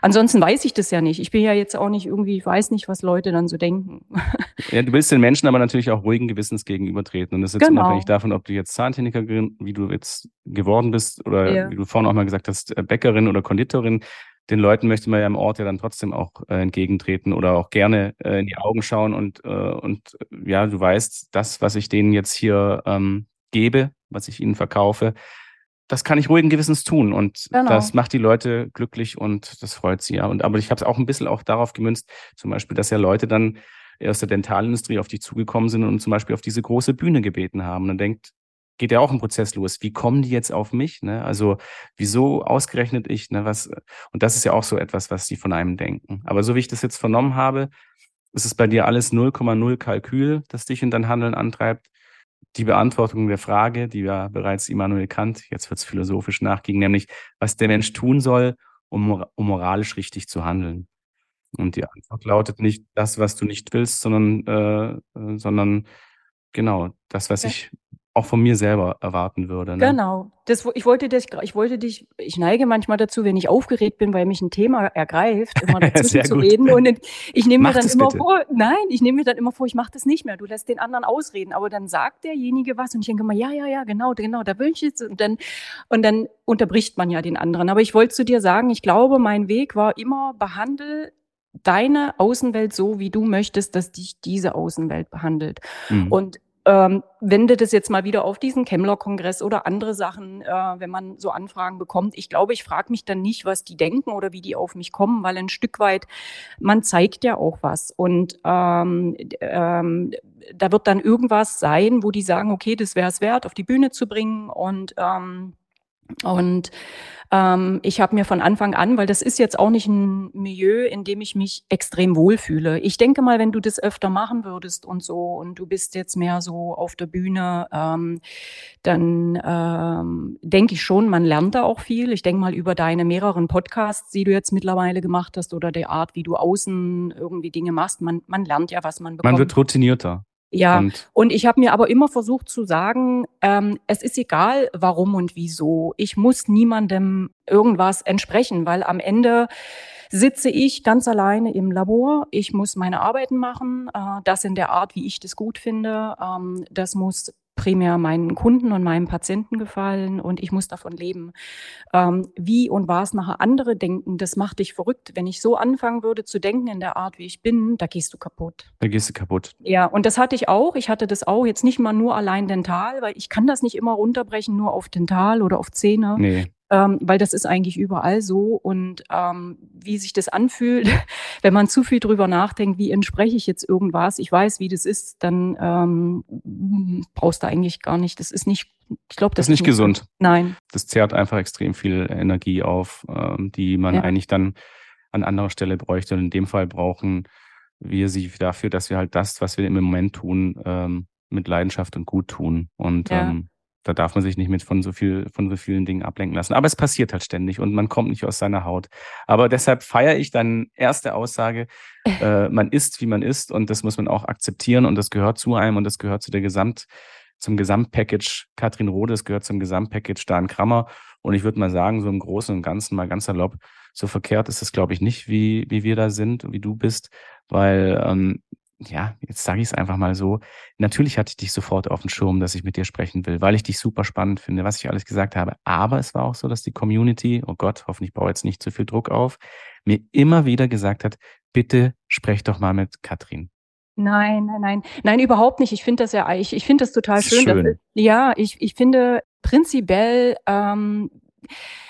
Ansonsten weiß ich das ja nicht. Ich bin ja jetzt auch nicht irgendwie, ich weiß nicht, was Leute dann so denken. Ja, du willst den Menschen aber natürlich auch ruhigen Gewissens gegenübertreten. Und das ist jetzt genau. unabhängig davon, ob du jetzt Zahntechnikerin, wie du jetzt geworden bist, oder ja. wie du vorhin auch mal gesagt hast, äh, Bäckerin oder Konditorin. Den Leuten möchte man ja im Ort ja dann trotzdem auch äh, entgegentreten oder auch gerne äh, in die Augen schauen und, äh, und ja, du weißt, das, was ich denen jetzt hier ähm, gebe, was ich ihnen verkaufe, das kann ich ruhigen Gewissens tun und genau. das macht die Leute glücklich und das freut sie ja. Und aber ich habe es auch ein bisschen auch darauf gemünzt, zum Beispiel, dass ja Leute dann aus der Dentalindustrie auf dich zugekommen sind und zum Beispiel auf diese große Bühne gebeten haben. Und dann denkt, geht ja auch ein Prozess los. Wie kommen die jetzt auf mich? Ne? Also wieso ausgerechnet ich? Ne? Was? Und das ist ja auch so etwas, was die von einem denken. Aber so wie ich das jetzt vernommen habe, ist es bei dir alles 0,0 Kalkül, das dich in dein Handeln antreibt. Die Beantwortung der Frage, die ja bereits Immanuel Kant, jetzt wird es philosophisch nachging, nämlich was der Mensch tun soll, um, um moralisch richtig zu handeln. Und die Antwort lautet nicht das, was du nicht willst, sondern, äh, äh sondern genau das, was ja. ich auch von mir selber erwarten würde. Ne? Genau. Das, ich wollte dich, ich wollte dich, ich neige manchmal dazu, wenn ich aufgeregt bin, weil mich ein Thema ergreift, immer dazwischen zu reden. Und ich nehme mir dann immer bitte. vor, nein, ich nehme mir dann immer vor, ich mache das nicht mehr. Du lässt den anderen ausreden. Aber dann sagt derjenige was und ich denke immer, ja, ja, ja, genau, genau, da will ich jetzt. Und dann, und dann unterbricht man ja den anderen. Aber ich wollte zu dir sagen, ich glaube, mein Weg war immer, behandle deine Außenwelt so, wie du möchtest, dass dich diese Außenwelt behandelt. Mhm. Und ähm, wende das jetzt mal wieder auf diesen Kemmler-Kongress oder andere Sachen, äh, wenn man so Anfragen bekommt. Ich glaube, ich frage mich dann nicht, was die denken oder wie die auf mich kommen, weil ein Stück weit, man zeigt ja auch was. Und ähm, ähm, da wird dann irgendwas sein, wo die sagen, okay, das wäre es wert, auf die Bühne zu bringen. Und ähm, und ähm, ich habe mir von Anfang an, weil das ist jetzt auch nicht ein Milieu, in dem ich mich extrem wohlfühle. Ich denke mal, wenn du das öfter machen würdest und so und du bist jetzt mehr so auf der Bühne, ähm, dann ähm, denke ich schon, man lernt da auch viel. Ich denke mal über deine mehreren Podcasts, die du jetzt mittlerweile gemacht hast oder der Art, wie du außen irgendwie Dinge machst, man, man lernt ja, was man bekommt. Man wird routinierter. Ja, und, und ich habe mir aber immer versucht zu sagen, ähm, es ist egal, warum und wieso. Ich muss niemandem irgendwas entsprechen, weil am Ende sitze ich ganz alleine im Labor. Ich muss meine Arbeiten machen, äh, das in der Art, wie ich das gut finde. Ähm, das muss primär meinen Kunden und meinen Patienten gefallen und ich muss davon leben. Ähm, wie und was nachher andere denken, das macht dich verrückt. Wenn ich so anfangen würde zu denken in der Art, wie ich bin, da gehst du kaputt. Da gehst du kaputt. Ja, und das hatte ich auch. Ich hatte das auch jetzt nicht mal nur allein dental, weil ich kann das nicht immer runterbrechen, nur auf dental oder auf Zähne. Nee ähm, weil das ist eigentlich überall so. Und ähm, wie sich das anfühlt, wenn man zu viel drüber nachdenkt, wie entspreche ich jetzt irgendwas, ich weiß, wie das ist, dann ähm, brauchst du eigentlich gar nicht. Das ist nicht, ich glaube, das, das ist nicht gesund. Gut. Nein. Das zehrt einfach extrem viel Energie auf, ähm, die man ja. eigentlich dann an anderer Stelle bräuchte. Und in dem Fall brauchen wir sie dafür, dass wir halt das, was wir im Moment tun, ähm, mit Leidenschaft und gut tun. Und ja. ähm, da darf man sich nicht mit von so viel, von so vielen Dingen ablenken lassen. Aber es passiert halt ständig und man kommt nicht aus seiner Haut. Aber deshalb feiere ich dann erste Aussage, äh, man ist, wie man ist und das muss man auch akzeptieren und das gehört zu einem und das gehört zu der Gesamt, zum Gesamtpackage Katrin Rode, das gehört zum Gesamtpackage Dan Krammer. Und ich würde mal sagen, so im Großen und Ganzen mal ganz salopp, so verkehrt ist es, glaube ich, nicht, wie, wie wir da sind, wie du bist, weil ähm, ja, jetzt sage ich es einfach mal so, natürlich hatte ich dich sofort auf dem Schirm, dass ich mit dir sprechen will, weil ich dich super spannend finde, was ich alles gesagt habe. Aber es war auch so, dass die Community, oh Gott, hoffentlich baue jetzt nicht zu viel Druck auf, mir immer wieder gesagt hat, bitte sprech doch mal mit Katrin. Nein, nein, nein. Nein, überhaupt nicht. Ich finde das ja, ich, ich finde das total das schön. schön. Dass, ja, ich, ich finde prinzipiell, ähm,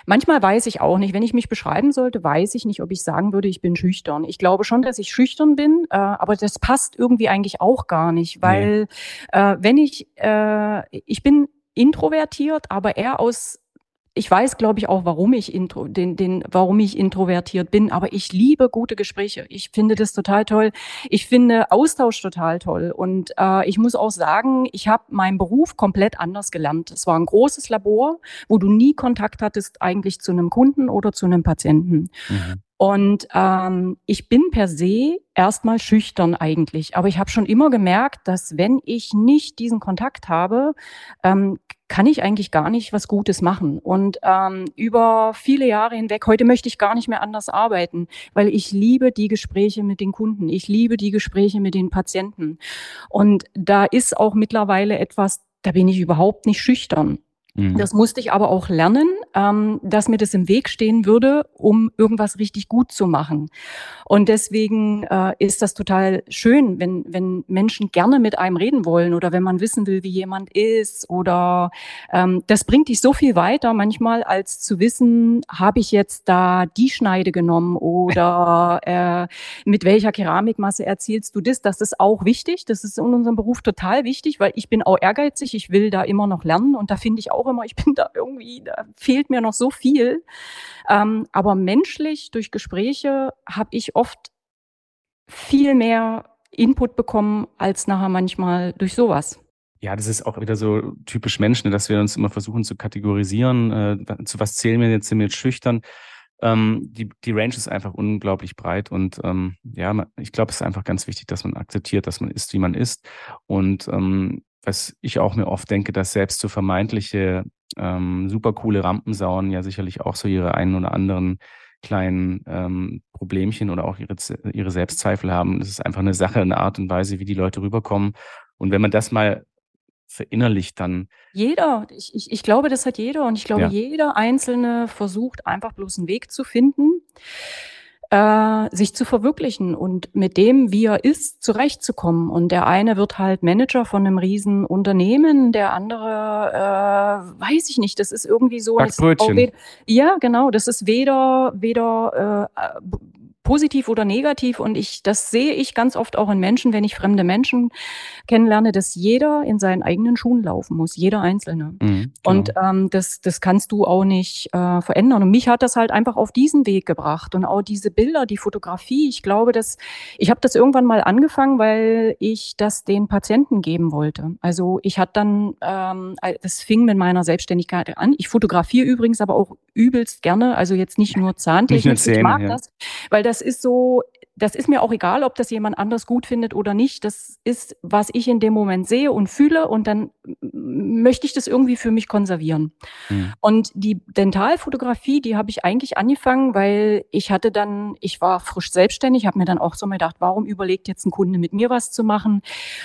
Manchmal weiß ich auch nicht, wenn ich mich beschreiben sollte, weiß ich nicht, ob ich sagen würde, ich bin schüchtern. Ich glaube schon, dass ich schüchtern bin, äh, aber das passt irgendwie eigentlich auch gar nicht, weil nee. äh, wenn ich, äh, ich bin introvertiert, aber eher aus ich weiß, glaube ich, auch, warum ich, intro, den, den, warum ich introvertiert bin, aber ich liebe gute Gespräche. Ich finde das total toll. Ich finde Austausch total toll. Und äh, ich muss auch sagen, ich habe meinen Beruf komplett anders gelernt. Es war ein großes Labor, wo du nie Kontakt hattest eigentlich zu einem Kunden oder zu einem Patienten. Mhm. Und ähm, ich bin per se erstmal schüchtern eigentlich, aber ich habe schon immer gemerkt, dass wenn ich nicht diesen Kontakt habe, ähm, kann ich eigentlich gar nicht was Gutes machen. Und ähm, über viele Jahre hinweg, heute möchte ich gar nicht mehr anders arbeiten, weil ich liebe die Gespräche mit den Kunden, ich liebe die Gespräche mit den Patienten. Und da ist auch mittlerweile etwas, da bin ich überhaupt nicht schüchtern. Mhm. Das musste ich aber auch lernen, ähm, dass mir das im Weg stehen würde, um irgendwas richtig gut zu machen. Und deswegen äh, ist das total schön, wenn, wenn Menschen gerne mit einem reden wollen oder wenn man wissen will, wie jemand ist oder ähm, das bringt dich so viel weiter manchmal, als zu wissen, habe ich jetzt da die Schneide genommen oder äh, mit welcher Keramikmasse erzielst du das? Das ist auch wichtig. Das ist in unserem Beruf total wichtig, weil ich bin auch ehrgeizig. Ich will da immer noch lernen und da finde ich auch immer, ich bin da irgendwie, da fehlt mir noch so viel. Ähm, aber menschlich durch Gespräche habe ich oft viel mehr Input bekommen als nachher manchmal durch sowas. Ja, das ist auch wieder so typisch Menschen, dass wir uns immer versuchen zu kategorisieren. Äh, zu was zählen wir jetzt? Sind wir jetzt schüchtern? Ähm, die, die Range ist einfach unglaublich breit und ähm, ja, ich glaube, es ist einfach ganz wichtig, dass man akzeptiert, dass man ist, wie man ist. Und ähm, was ich auch mir oft denke, dass selbst so vermeintliche ähm, super coole Rampensauen ja sicherlich auch so ihre einen oder anderen kleinen ähm, Problemchen oder auch ihre, ihre Selbstzweifel haben. Das ist einfach eine Sache, eine Art und Weise, wie die Leute rüberkommen. Und wenn man das mal verinnerlicht, dann. Jeder, ich, ich, ich glaube, das hat jeder und ich glaube, ja. jeder Einzelne versucht einfach bloß einen Weg zu finden äh, sich zu verwirklichen und mit dem, wie er ist, zurechtzukommen. Und der eine wird halt Manager von einem riesen Unternehmen, der andere, äh, weiß ich nicht, das ist irgendwie so. Backbrötchen. ja, genau, das ist weder, weder äh, positiv oder negativ. Und ich, das sehe ich ganz oft auch in Menschen, wenn ich fremde Menschen kennenlerne, dass jeder in seinen eigenen Schuhen laufen muss, jeder Einzelne. Mhm, genau. Und ähm, das, das kannst du auch nicht äh, verändern. Und mich hat das halt einfach auf diesen Weg gebracht. Und auch diese Bilder, die Fotografie, ich glaube, dass ich habe das irgendwann mal angefangen, weil ich das den Patienten geben wollte. Also ich hatte dann, ähm, das fing mit meiner Selbstständigkeit an. Ich fotografiere übrigens aber auch übelst gerne, also jetzt nicht nur Zahntechnik, nicht nur Zähne, ich mag ja. das, weil das ist so, das ist mir auch egal, ob das jemand anders gut findet oder nicht. Das ist, was ich in dem Moment sehe und fühle und dann möchte ich das irgendwie für mich konservieren. Mhm. Und die Dentalfotografie, die habe ich eigentlich angefangen, weil ich hatte dann, ich war frisch selbstständig, habe mir dann auch so mal gedacht, warum überlegt jetzt ein Kunde mit mir was zu machen?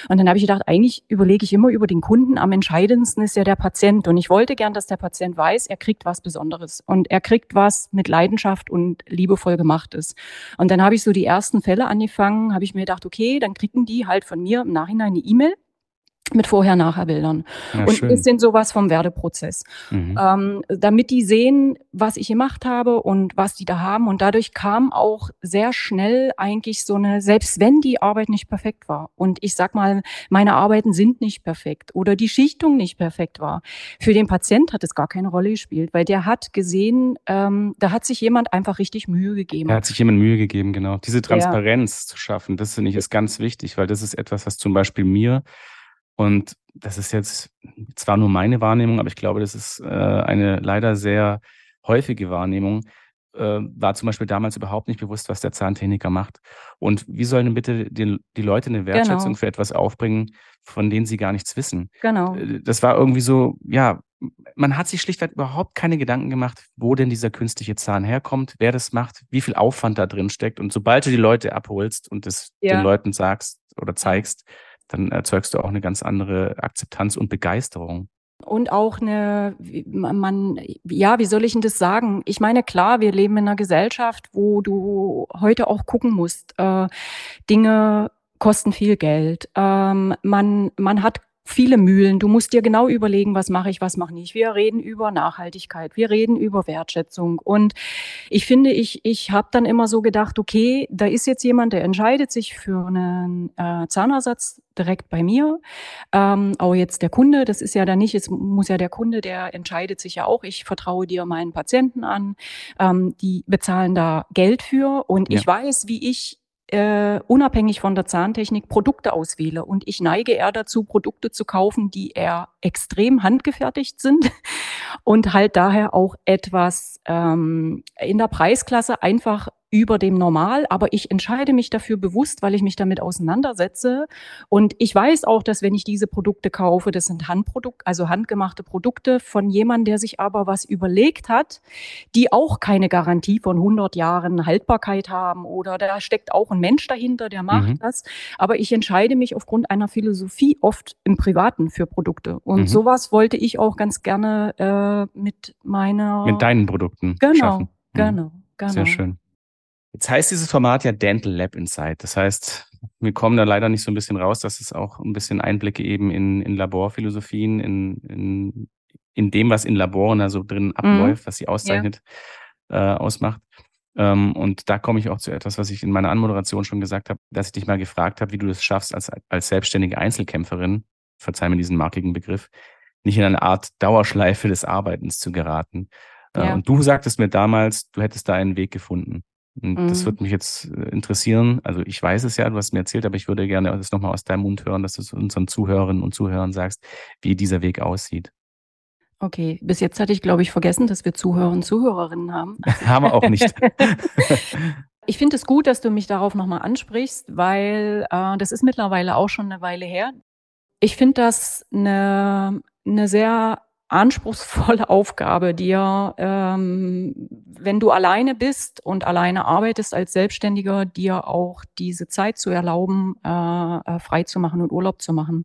Und dann habe ich gedacht, eigentlich überlege ich immer über den Kunden. Am entscheidendsten ist ja der Patient. Und ich wollte gern, dass der Patient weiß, er kriegt was Besonderes und er kriegt was mit Leidenschaft und liebevoll gemacht ist. Und dann habe ich so die ersten Fälle angefangen, habe ich mir gedacht, okay, dann kriegen die halt von mir im Nachhinein eine E-Mail mit Vorher-Nachher-Bildern ja, und ein bisschen sowas vom Werdeprozess, mhm. ähm, damit die sehen, was ich gemacht habe und was die da haben. Und dadurch kam auch sehr schnell eigentlich so eine, selbst wenn die Arbeit nicht perfekt war und ich sag mal, meine Arbeiten sind nicht perfekt oder die Schichtung nicht perfekt war, für den Patient hat es gar keine Rolle gespielt, weil der hat gesehen, ähm, da hat sich jemand einfach richtig Mühe gegeben. Da hat sich jemand Mühe gegeben, genau. Diese Transparenz ja. zu schaffen, das finde ich ist ganz wichtig, weil das ist etwas, was zum Beispiel mir und das ist jetzt zwar nur meine Wahrnehmung, aber ich glaube, das ist äh, eine leider sehr häufige Wahrnehmung. Äh, war zum Beispiel damals überhaupt nicht bewusst, was der Zahntechniker macht. Und wie sollen denn bitte die, die Leute eine Wertschätzung genau. für etwas aufbringen, von denen sie gar nichts wissen? Genau. Äh, das war irgendwie so, ja, man hat sich schlichtweg überhaupt keine Gedanken gemacht, wo denn dieser künstliche Zahn herkommt, wer das macht, wie viel Aufwand da drin steckt. Und sobald du die Leute abholst und es ja. den Leuten sagst oder zeigst, dann erzeugst du auch eine ganz andere Akzeptanz und Begeisterung. Und auch eine, man, ja, wie soll ich denn das sagen? Ich meine, klar, wir leben in einer Gesellschaft, wo du heute auch gucken musst, äh, Dinge kosten viel Geld. Ähm, man, man hat viele Mühlen. Du musst dir genau überlegen, was mache ich, was mache ich. Wir reden über Nachhaltigkeit, wir reden über Wertschätzung. Und ich finde, ich, ich habe dann immer so gedacht, okay, da ist jetzt jemand, der entscheidet sich für einen äh, Zahnersatz direkt bei mir. Ähm, auch jetzt der Kunde, das ist ja dann nicht, es muss ja der Kunde, der entscheidet sich ja auch, ich vertraue dir meinen Patienten an, ähm, die bezahlen da Geld für und ja. ich weiß, wie ich äh, unabhängig von der Zahntechnik Produkte auswähle. Und ich neige eher dazu, Produkte zu kaufen, die eher extrem handgefertigt sind und halt daher auch etwas ähm, in der Preisklasse einfach über dem Normal, aber ich entscheide mich dafür bewusst, weil ich mich damit auseinandersetze. Und ich weiß auch, dass wenn ich diese Produkte kaufe, das sind Handprodukte, also handgemachte Produkte von jemandem, der sich aber was überlegt hat, die auch keine Garantie von 100 Jahren Haltbarkeit haben oder da steckt auch ein Mensch dahinter, der macht mhm. das. Aber ich entscheide mich aufgrund einer Philosophie oft im Privaten für Produkte. Und mhm. sowas wollte ich auch ganz gerne äh, mit meiner... Mit deinen Produkten genau, schaffen. Genau, genau. genau. Sehr schön. Jetzt heißt dieses Format ja Dental Lab Inside. Das heißt, wir kommen da leider nicht so ein bisschen raus, dass es auch ein bisschen Einblicke eben in, in Laborphilosophien, in, in, in dem, was in Laboren da so drin mhm. abläuft, mhm. was sie auszeichnet, ja. äh, ausmacht. Ähm, und da komme ich auch zu etwas, was ich in meiner Anmoderation schon gesagt habe, dass ich dich mal gefragt habe, wie du das schaffst, als, als selbstständige Einzelkämpferin, verzeih mir diesen markigen Begriff, nicht in eine Art Dauerschleife des Arbeitens zu geraten. Äh, ja. Und du sagtest mir damals, du hättest da einen Weg gefunden. Und mhm. das würde mich jetzt äh, interessieren. Also ich weiß es ja, du hast mir erzählt, aber ich würde gerne das nochmal aus deinem Mund hören, dass du unseren Zuhörerinnen und Zuhörern sagst, wie dieser Weg aussieht. Okay, bis jetzt hatte ich, glaube ich, vergessen, dass wir Zuhörer und Zuhörerinnen haben. haben wir auch nicht. ich finde es gut, dass du mich darauf nochmal ansprichst, weil äh, das ist mittlerweile auch schon eine Weile her. ich finde das eine, eine sehr anspruchsvolle Aufgabe, dir, ähm, wenn du alleine bist und alleine arbeitest als Selbstständiger, dir auch diese Zeit zu erlauben, äh, äh, frei zu machen und Urlaub zu machen.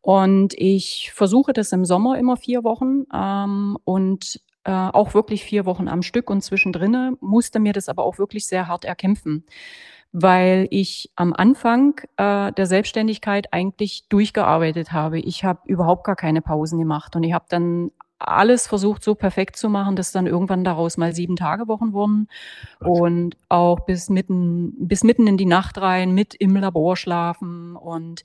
Und ich versuche das im Sommer immer vier Wochen ähm, und äh, auch wirklich vier Wochen am Stück und zwischendrin musste mir das aber auch wirklich sehr hart erkämpfen weil ich am Anfang äh, der Selbstständigkeit eigentlich durchgearbeitet habe. Ich habe überhaupt gar keine Pausen gemacht und ich habe dann alles versucht so perfekt zu machen, dass dann irgendwann daraus mal sieben Tage Wochen wurden und auch bis mitten bis mitten in die Nacht rein mit im Labor schlafen und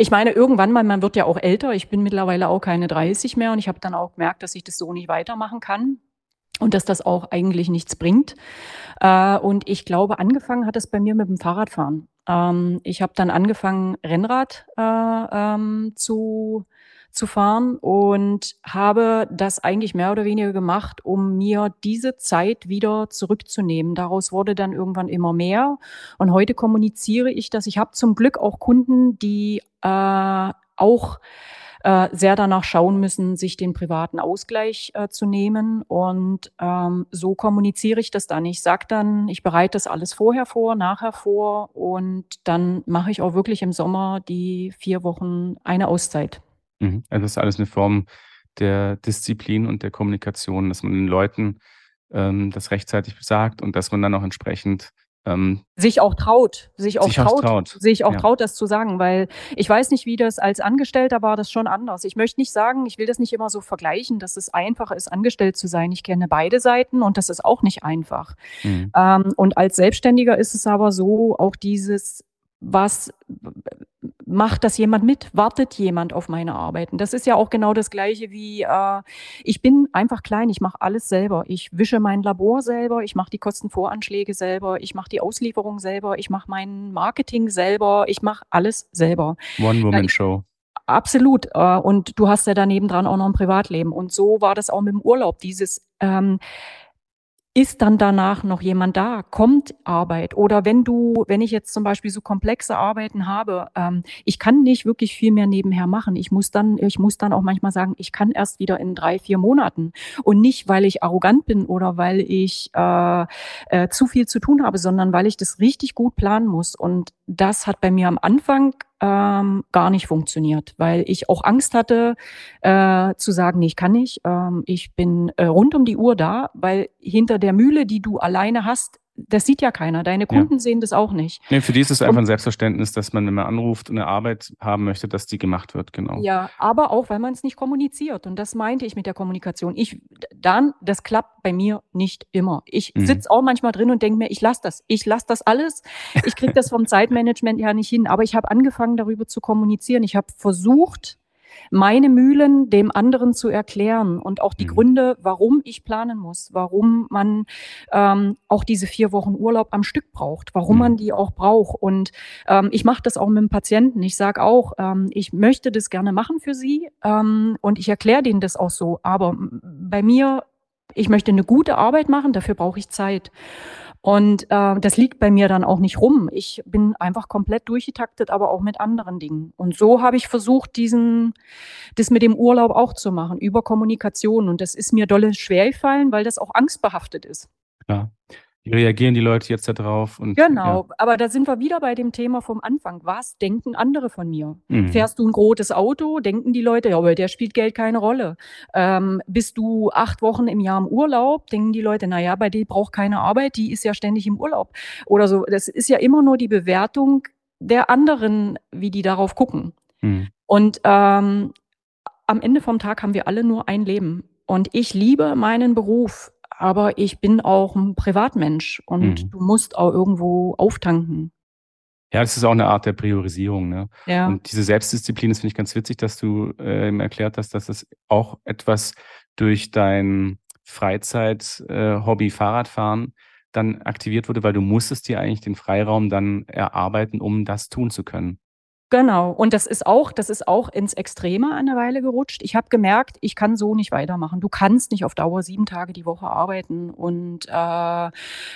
ich meine, irgendwann mal, man wird ja auch älter. Ich bin mittlerweile auch keine 30 mehr und ich habe dann auch gemerkt, dass ich das so nicht weitermachen kann und dass das auch eigentlich nichts bringt. Äh, und ich glaube, angefangen hat es bei mir mit dem Fahrradfahren. Ähm, ich habe dann angefangen, Rennrad äh, ähm, zu, zu fahren und habe das eigentlich mehr oder weniger gemacht, um mir diese Zeit wieder zurückzunehmen. Daraus wurde dann irgendwann immer mehr. Und heute kommuniziere ich das. Ich habe zum Glück auch Kunden, die äh, auch äh, sehr danach schauen müssen, sich den privaten Ausgleich äh, zu nehmen. Und ähm, so kommuniziere ich das dann. Ich sage dann, ich bereite das alles vorher vor, nachher vor und dann mache ich auch wirklich im Sommer die vier Wochen eine Auszeit. Mhm. Also das ist alles eine Form der Disziplin und der Kommunikation, dass man den Leuten ähm, das rechtzeitig sagt und dass man dann auch entsprechend ähm, sich auch traut, sich auch sich traut, traut, sich auch ja. traut, das zu sagen, weil ich weiß nicht, wie das als Angestellter war, das schon anders. Ich möchte nicht sagen, ich will das nicht immer so vergleichen, dass es einfach ist, angestellt zu sein. Ich kenne beide Seiten und das ist auch nicht einfach. Mhm. Ähm, und als Selbstständiger ist es aber so, auch dieses was macht das jemand mit? Wartet jemand auf meine Arbeiten? Das ist ja auch genau das Gleiche wie, äh, ich bin einfach klein, ich mache alles selber. Ich wische mein Labor selber, ich mache die Kostenvoranschläge selber, ich mache die Auslieferung selber, ich mache mein Marketing selber, ich mache alles selber. One-Woman-Show. Absolut. Äh, und du hast ja daneben dran auch noch ein Privatleben. Und so war das auch mit dem Urlaub. Dieses, ähm, ist dann danach noch jemand da? Kommt Arbeit? Oder wenn du, wenn ich jetzt zum Beispiel so komplexe Arbeiten habe, ähm, ich kann nicht wirklich viel mehr nebenher machen. Ich muss dann, ich muss dann auch manchmal sagen, ich kann erst wieder in drei, vier Monaten. Und nicht, weil ich arrogant bin oder weil ich äh, äh, zu viel zu tun habe, sondern weil ich das richtig gut planen muss. Und das hat bei mir am Anfang ähm, gar nicht funktioniert, weil ich auch Angst hatte äh, zu sagen, nee, ich kann nicht. Ähm, ich bin äh, rund um die Uhr da, weil hinter der Mühle, die du alleine hast, das sieht ja keiner. Deine Kunden ja. sehen das auch nicht. Nee, für die ist es einfach ein Selbstverständnis, dass man, wenn man anruft und eine Arbeit haben möchte, dass die gemacht wird, genau. Ja, aber auch, weil man es nicht kommuniziert. Und das meinte ich mit der Kommunikation. Ich, dann, das klappt bei mir nicht immer. Ich mhm. sitze auch manchmal drin und denke mir, ich lasse das. Ich lasse das alles. Ich kriege das vom Zeitmanagement ja nicht hin. Aber ich habe angefangen, darüber zu kommunizieren. Ich habe versucht, meine Mühlen dem anderen zu erklären und auch die mhm. Gründe, warum ich planen muss, warum man ähm, auch diese vier Wochen Urlaub am Stück braucht, warum mhm. man die auch braucht. Und ähm, ich mache das auch mit dem Patienten. Ich sage auch, ähm, ich möchte das gerne machen für Sie ähm, und ich erkläre denen das auch so. Aber bei mir, ich möchte eine gute Arbeit machen, dafür brauche ich Zeit. Und äh, das liegt bei mir dann auch nicht rum. Ich bin einfach komplett durchgetaktet, aber auch mit anderen Dingen. Und so habe ich versucht, diesen, das mit dem Urlaub auch zu machen, über Kommunikation. Und das ist mir dolle schwer gefallen, weil das auch angstbehaftet ist. Klar. Wie reagieren die Leute jetzt darauf? Und, genau, ja. aber da sind wir wieder bei dem Thema vom Anfang. Was denken andere von mir? Mhm. Fährst du ein großes Auto? Denken die Leute, ja, aber der spielt Geld keine Rolle. Ähm, bist du acht Wochen im Jahr im Urlaub? Denken die Leute, naja, bei dir braucht keine Arbeit, die ist ja ständig im Urlaub. Oder so. Das ist ja immer nur die Bewertung der anderen, wie die darauf gucken. Mhm. Und ähm, am Ende vom Tag haben wir alle nur ein Leben. Und ich liebe meinen Beruf aber ich bin auch ein Privatmensch und mhm. du musst auch irgendwo auftanken. Ja, das ist auch eine Art der Priorisierung. Ne? Ja. Und diese Selbstdisziplin, das finde ich ganz witzig, dass du äh, erklärt hast, dass das auch etwas durch dein Freizeit-Hobby äh, Fahrradfahren dann aktiviert wurde, weil du musstest dir eigentlich den Freiraum dann erarbeiten, um das tun zu können. Genau. Und das ist auch, das ist auch ins Extreme eine Weile gerutscht. Ich habe gemerkt, ich kann so nicht weitermachen. Du kannst nicht auf Dauer sieben Tage die Woche arbeiten. Und, äh,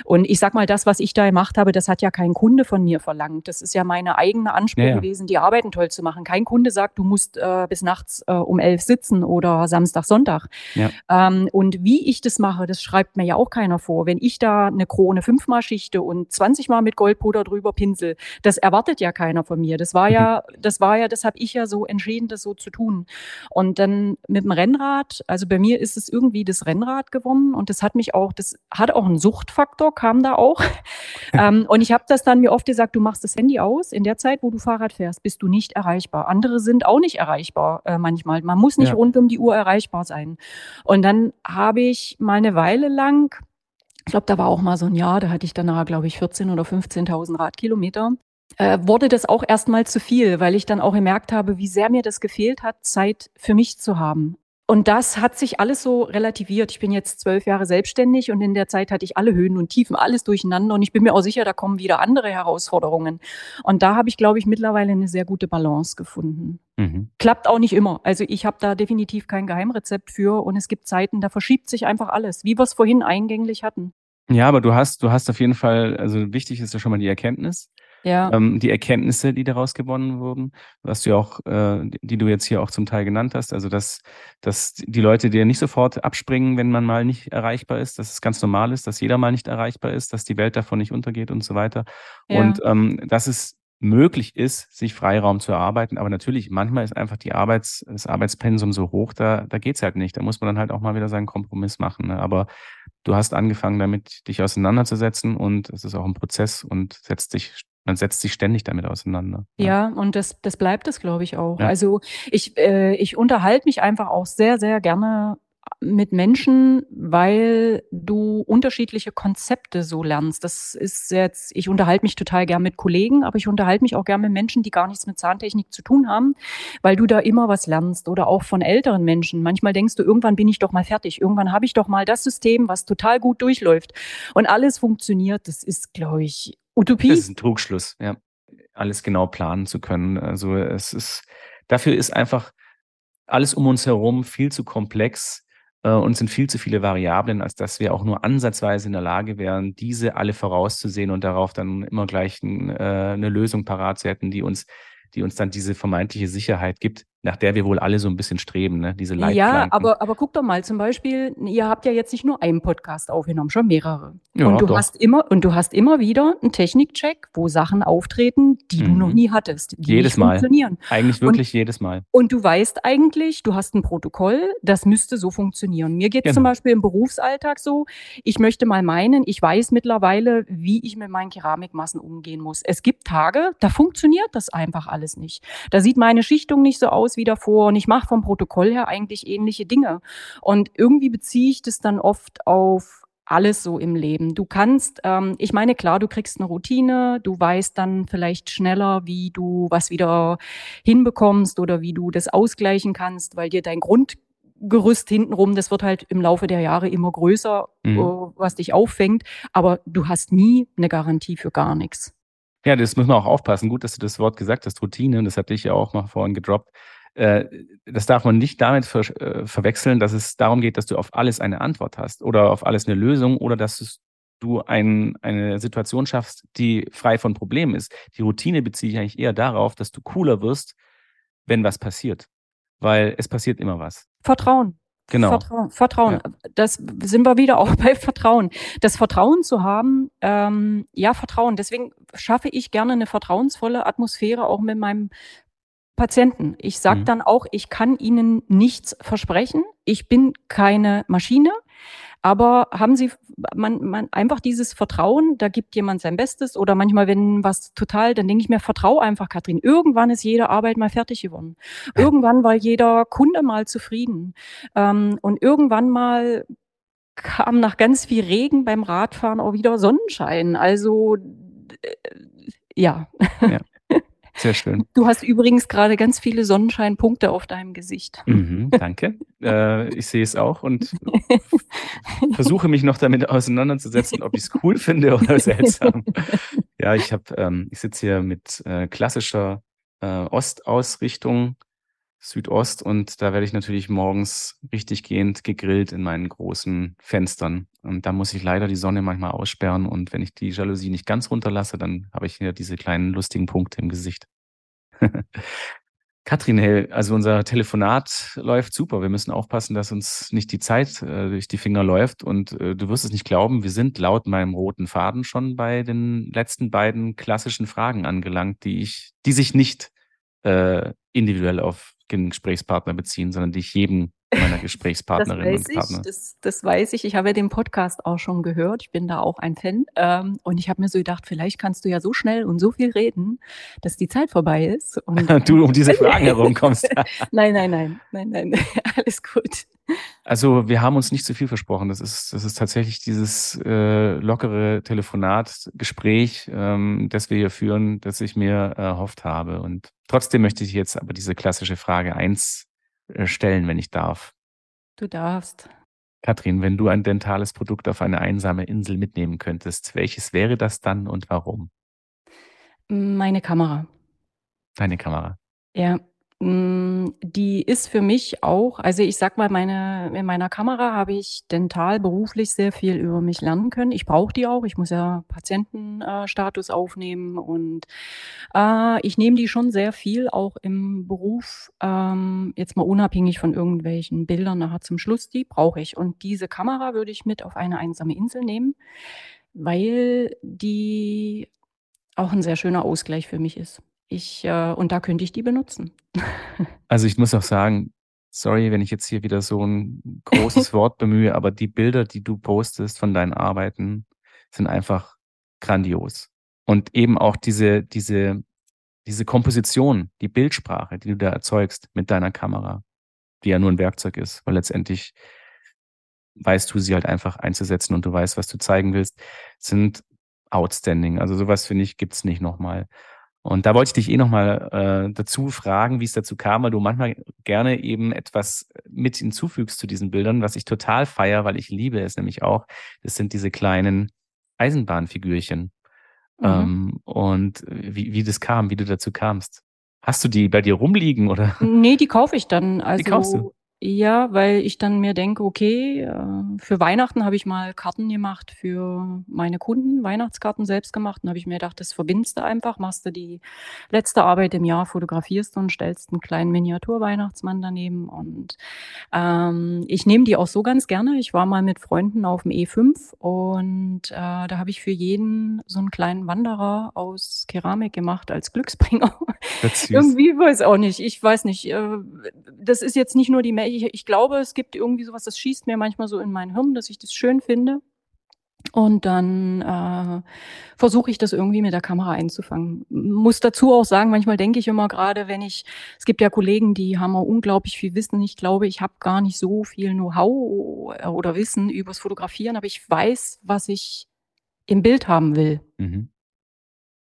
und ich sag mal, das, was ich da gemacht habe, das hat ja kein Kunde von mir verlangt. Das ist ja meine eigene Anspruch Ja, ja. gewesen, die Arbeiten toll zu machen. Kein Kunde sagt, du musst äh, bis nachts äh, um elf sitzen oder Samstag, Sonntag. Ja. Ähm, und wie ich das mache, das schreibt mir ja auch keiner vor. Wenn ich da eine Krone fünfmal schichte und 20 Mal mit Goldpuder drüber pinsel, das erwartet ja keiner von mir. Das war ja, das war ja, das habe ich ja so entschieden, das so zu tun. Und dann mit dem Rennrad, also bei mir ist es irgendwie das Rennrad gewonnen und das hat mich auch, das hat auch einen Suchtfaktor, kam da auch. ähm, und ich habe das dann mir oft gesagt, du machst das Handy aus. In der Zeit, wo du Fahrrad fährst, bist du nicht erreichbar. Andere sind auch nicht erreichbar äh, manchmal. Man muss nicht Ja. rund um die Uhr erreichbar sein. Und dann habe ich mal eine Weile lang, ich glaube, da war auch mal so ein Jahr, da hatte ich danach, glaube ich, 14.000 oder 15.000 Radkilometer. Äh, wurde das auch erstmal zu viel, weil ich dann auch gemerkt habe, wie sehr mir das gefehlt hat, Zeit für mich zu haben. Und das hat sich alles so relativiert. Ich bin jetzt zwölf Jahre selbstständig und in der Zeit hatte ich alle Höhen und Tiefen, alles durcheinander. Und ich bin mir auch sicher, da kommen wieder andere Herausforderungen. Und da habe ich, glaube ich, mittlerweile eine sehr gute Balance gefunden. Mhm. Klappt auch nicht immer. Also ich habe da definitiv kein Geheimrezept für. Und es gibt Zeiten, da verschiebt sich einfach alles, wie wir es vorhin eingänglich hatten. Ja, aber du hast, du hast auf jeden Fall, also wichtig ist ja schon mal die Erkenntnis. Ja. ähm, die Erkenntnisse, die daraus gewonnen wurden, was du auch, äh, die du jetzt hier auch zum Teil genannt hast, also dass, dass die Leute dir nicht sofort abspringen, wenn man mal nicht erreichbar ist, dass es ganz normal ist, dass jeder mal nicht erreichbar ist, dass die Welt davon nicht untergeht und so weiter. Ja. Und ähm, dass es möglich ist, sich Freiraum zu erarbeiten. Aber natürlich, manchmal ist einfach die Arbeits, das Arbeitspensum so hoch, da, da geht's halt nicht. Da muss man dann halt auch mal wieder seinen Kompromiss machen. Ne? Aber du hast angefangen, damit dich auseinanderzusetzen und es ist auch ein Prozess und setzt dich, man setzt sich ständig damit auseinander. Ja, und das, das bleibt es, glaube ich, auch. Ja. Also ich, äh, ich unterhalte mich einfach auch sehr, sehr gerne mit Menschen, weil du unterschiedliche Konzepte so lernst. Das ist jetzt, ich unterhalte mich total gern mit Kollegen, aber ich unterhalte mich auch gern mit Menschen, die gar nichts mit Zahntechnik zu tun haben, weil du da immer was lernst oder auch von älteren Menschen. Manchmal denkst du, irgendwann bin ich doch mal fertig, irgendwann habe ich doch mal das System, was total gut durchläuft und alles funktioniert. Das ist, glaube ich, Utopie. Das ist ein Trugschluss, ja. Alles genau planen zu können. Also es ist, dafür ist einfach alles um uns herum viel zu komplex äh, und sind viel zu viele Variablen, als dass wir auch nur ansatzweise in der Lage wären, diese alle vorauszusehen und darauf dann immer gleich ein, äh, eine Lösung parat zu hätten, die uns, die uns dann diese vermeintliche Sicherheit gibt, nach der wir wohl alle so ein bisschen streben, ne? diese Ja, Leitplanken. aber, aber guck doch mal, zum Beispiel, ihr habt ja jetzt nicht nur einen Podcast aufgenommen, schon mehrere. Ja, und du doch. hast immer, und du hast immer wieder einen Technikcheck, wo Sachen auftreten, die du Mhm. noch nie hattest, die Jedes nicht Mal. funktionieren. Eigentlich wirklich jedes Mal. Und du weißt eigentlich, du hast ein Protokoll, das müsste so funktionieren. Mir geht es zum Genau. Beispiel im Berufsalltag so, ich möchte mal meinen, ich weiß mittlerweile, wie ich mit meinen Keramikmassen umgehen muss. Es gibt Tage, da funktioniert das einfach alles nicht. Da sieht meine Schichtung nicht so aus wie davor und ich mache vom Protokoll her eigentlich ähnliche Dinge. Und irgendwie beziehe ich das dann oft auf alles so im Leben. Du kannst, ähm, ich meine, klar, du kriegst eine Routine, du weißt dann vielleicht schneller, wie du was wieder hinbekommst oder wie du das ausgleichen kannst, weil dir dein Grundgerüst hintenrum, das wird halt im Laufe der Jahre immer größer, Mhm. äh, was dich auffängt, aber du hast nie eine Garantie für gar nichts. Ja, das muss man auch aufpassen. Gut, dass du das Wort gesagt hast, Routine. Das hatte ich ja auch mal vorhin gedroppt. Äh, Das darf man nicht damit ver äh, verwechseln, dass es darum geht, dass du auf alles eine Antwort hast oder auf alles eine Lösung oder dass du ein, eine Situation schaffst, die frei von Problemen ist. Die Routine beziehe ich eigentlich eher darauf, dass du cooler wirst, wenn was passiert. Weil es passiert immer was. Vertrauen. Genau. Vertrauen. Vertrauen. Das sind wir wieder auch bei Vertrauen. Das Vertrauen zu haben, ähm, ja, Vertrauen. Deswegen schaffe ich gerne eine vertrauensvolle Atmosphäre auch mit meinem Patienten. Ich sage Mhm. dann auch, ich kann Ihnen nichts versprechen. Ich bin keine Maschine. Aber haben Sie man, man einfach dieses Vertrauen, da gibt jemand sein Bestes oder manchmal, wenn was total, dann denke ich mir, vertrau einfach, Katrin. Irgendwann ist jede Arbeit mal fertig geworden. Irgendwann war jeder Kunde mal zufrieden. Ähm, und irgendwann mal kam nach ganz viel Regen beim Radfahren auch wieder Sonnenschein. Also äh, ja. Sehr schön. Du hast übrigens gerade ganz viele Sonnenscheinpunkte auf deinem Gesicht. Mhm, danke. äh, ich sehe es auch und versuche mich noch damit auseinanderzusetzen, ob ich es cool finde oder seltsam. Ja, ich habe, ähm, ich sitze hier mit äh, klassischer äh, Ostausrichtung, Südost. Und da werde ich natürlich morgens richtig gehend gegrillt in meinen großen Fenstern. Und da muss ich leider die Sonne manchmal aussperren. Und wenn ich die Jalousie nicht ganz runterlasse, dann habe ich hier diese kleinen lustigen Punkte im Gesicht. Katrin, hey, also unser Telefonat läuft super. Wir müssen aufpassen, dass uns nicht die Zeit äh, durch die Finger läuft. Und äh, du wirst es nicht glauben, wir sind laut meinem roten Faden schon bei den letzten beiden klassischen Fragen angelangt, die ich, die sich nicht äh, individuell auf den Gesprächspartner beziehen, sondern die ich jedem meiner Gesprächspartnerinnen und Partner. Ich, das, das, weiß ich. Ich habe ja den Podcast auch schon gehört. Ich bin da auch ein Fan. Ähm, und ich habe mir so gedacht, vielleicht kannst du ja so schnell und so viel reden, dass die Zeit vorbei ist. Und du um diese Fragen herumkommst. nein, nein, nein, nein, nein. Alles gut. Also wir haben uns nicht zu viel versprochen. Das ist, das ist tatsächlich dieses äh, lockere Telefonat, Gespräch, ähm, das wir hier führen, das ich mir erhofft habe. Und trotzdem möchte ich jetzt aber diese klassische Frage eins äh, stellen, wenn ich darf. Du darfst. Kathrin, wenn du ein dentales Produkt auf eine einsame Insel mitnehmen könntest, welches wäre das dann und warum? Meine Kamera. Deine Kamera. Ja, die ist für mich auch also, ich sag mal, meine in meiner Kamera habe ich dental beruflich sehr viel über mich lernen können. Ich brauche die auch. Ich muss ja Patientenstatus äh, aufnehmen und, äh, ich nehme die schon sehr viel auch im Beruf, ähm, jetzt mal unabhängig von irgendwelchen Bildern nachher zum Schluss, die brauche ich. Und diese Kamera würde ich mit auf eine einsame Insel nehmen, weil die auch ein sehr schöner Ausgleich für mich ist. Ich, äh, und da könnte ich die benutzen. Also ich muss auch sagen, sorry, wenn ich jetzt hier wieder so ein großes Wort bemühe, aber die Bilder, die du postest von deinen Arbeiten, sind einfach grandios. Und eben auch diese, diese, diese Komposition, die Bildsprache, die du da erzeugst mit deiner Kamera, die ja nur ein Werkzeug ist, weil letztendlich weißt du sie halt einfach einzusetzen und du weißt, was du zeigen willst, sind outstanding. Also sowas finde ich gibt's nicht nochmal. Und da wollte ich dich eh nochmal äh, dazu fragen, wie es dazu kam, weil du manchmal gerne eben etwas mit hinzufügst zu diesen Bildern, was ich total feier, weil ich liebe es nämlich auch. Das sind diese kleinen Eisenbahnfigürchen. Mhm. Ähm, und wie, wie das kam, wie du dazu kamst. Hast du die bei dir rumliegen oder? Nee, die kaufe ich dann. Also, die kaufst du? Ja, weil ich dann mir denke, okay, äh, für Weihnachten habe ich mal Karten gemacht für meine Kunden, Weihnachtskarten selbst gemacht. Und habe ich mir gedacht, das verbindest du einfach, machst du die letzte Arbeit im Jahr, fotografierst du und stellst einen kleinen Miniatur-Weihnachtsmann daneben. Und ähm, ich nehme die auch so ganz gerne. Ich war mal mit Freunden auf dem E5 und äh, da habe ich für jeden so einen kleinen Wanderer aus Keramik gemacht als Glücksbringer. Irgendwie weiß auch nicht. Ich weiß nicht. Äh, das ist jetzt nicht nur die ich, ich glaube, es gibt irgendwie sowas, das schießt mir manchmal so in mein Hirn, dass ich das schön finde. Und dann äh, versuche ich das irgendwie mit der Kamera einzufangen. Muss dazu auch sagen, manchmal denke ich immer gerade, wenn ich, es gibt ja Kollegen, die haben auch unglaublich viel Wissen. Ich glaube, ich habe gar nicht so viel Know-how oder Wissen übers Fotografieren, aber ich weiß, was ich im Bild haben will. Mhm.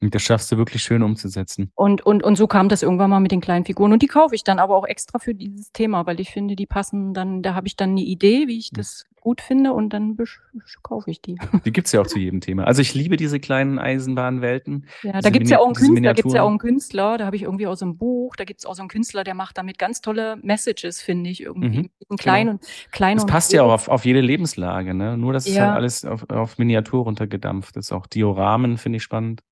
Und das schaffst du wirklich schön umzusetzen. Und, und, und so kam das irgendwann mal mit den kleinen Figuren. Und die kaufe ich dann aber auch extra für dieses Thema, weil ich finde, die passen dann, da habe ich dann eine Idee, wie ich hm. das gut finde und dann kaufe ich die. Die gibt es ja auch zu jedem Thema. Also ich liebe diese kleinen Eisenbahnwelten. Ja, da gibt es ja auch einen Künstler, gibt's ja auch einen Künstler, da habe ich irgendwie aus einem Buch, da gibt es auch so einen Künstler, der macht damit ganz tolle Messages, finde ich, irgendwie. Mhm, klein genau. und klein Das passt ja auch auf, auf jede Lebenslage, ne? Nur das ja. ist halt alles auf, auf Miniatur runtergedampft. Ist auch Dioramen, finde ich spannend.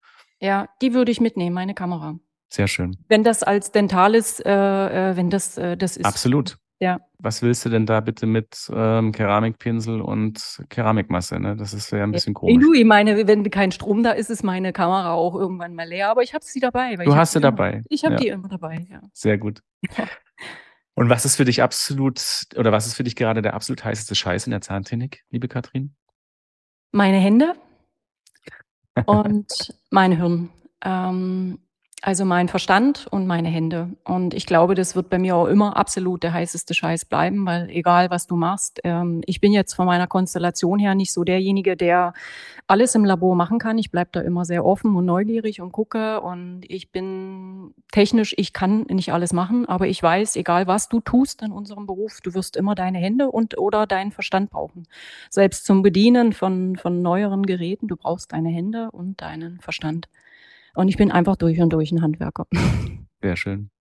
Ja, die würde ich mitnehmen, meine Kamera. Sehr schön. Wenn das als dentales, äh, äh, wenn das äh, das ist. Absolut. Ja. Was willst du denn da bitte mit ähm, Keramikpinsel und Keramikmasse? Ne? Das ist ja ein bisschen komisch. Du, ich meine, wenn kein Strom da ist, ist meine Kamera auch irgendwann mal leer, aber ich habe sie dabei. du hast sie dabei. Ich habe ja. die immer dabei, ja. Sehr gut. Und was ist für dich absolut, oder was ist für dich gerade der absolut heißeste Scheiß in der Zahntechnik, liebe Katrin? Meine Hände und mein Hirn. Ähm, also mein Verstand und meine Hände. Und ich glaube, das wird bei mir auch immer absolut der heißeste Scheiß bleiben, weil egal was du machst, ähm, ich bin jetzt von meiner Konstellation her nicht so derjenige, der alles im Labor machen kann. Ich bleibe da immer sehr offen und neugierig und gucke. Und ich bin technisch, ich kann nicht alles machen, aber ich weiß, egal was du tust in unserem Beruf, du wirst immer deine Hände und oder deinen Verstand brauchen. Selbst zum Bedienen von, von neueren Geräten, du brauchst deine Hände und deinen Verstand. Und ich bin einfach durch und durch ein Handwerker. Sehr schön.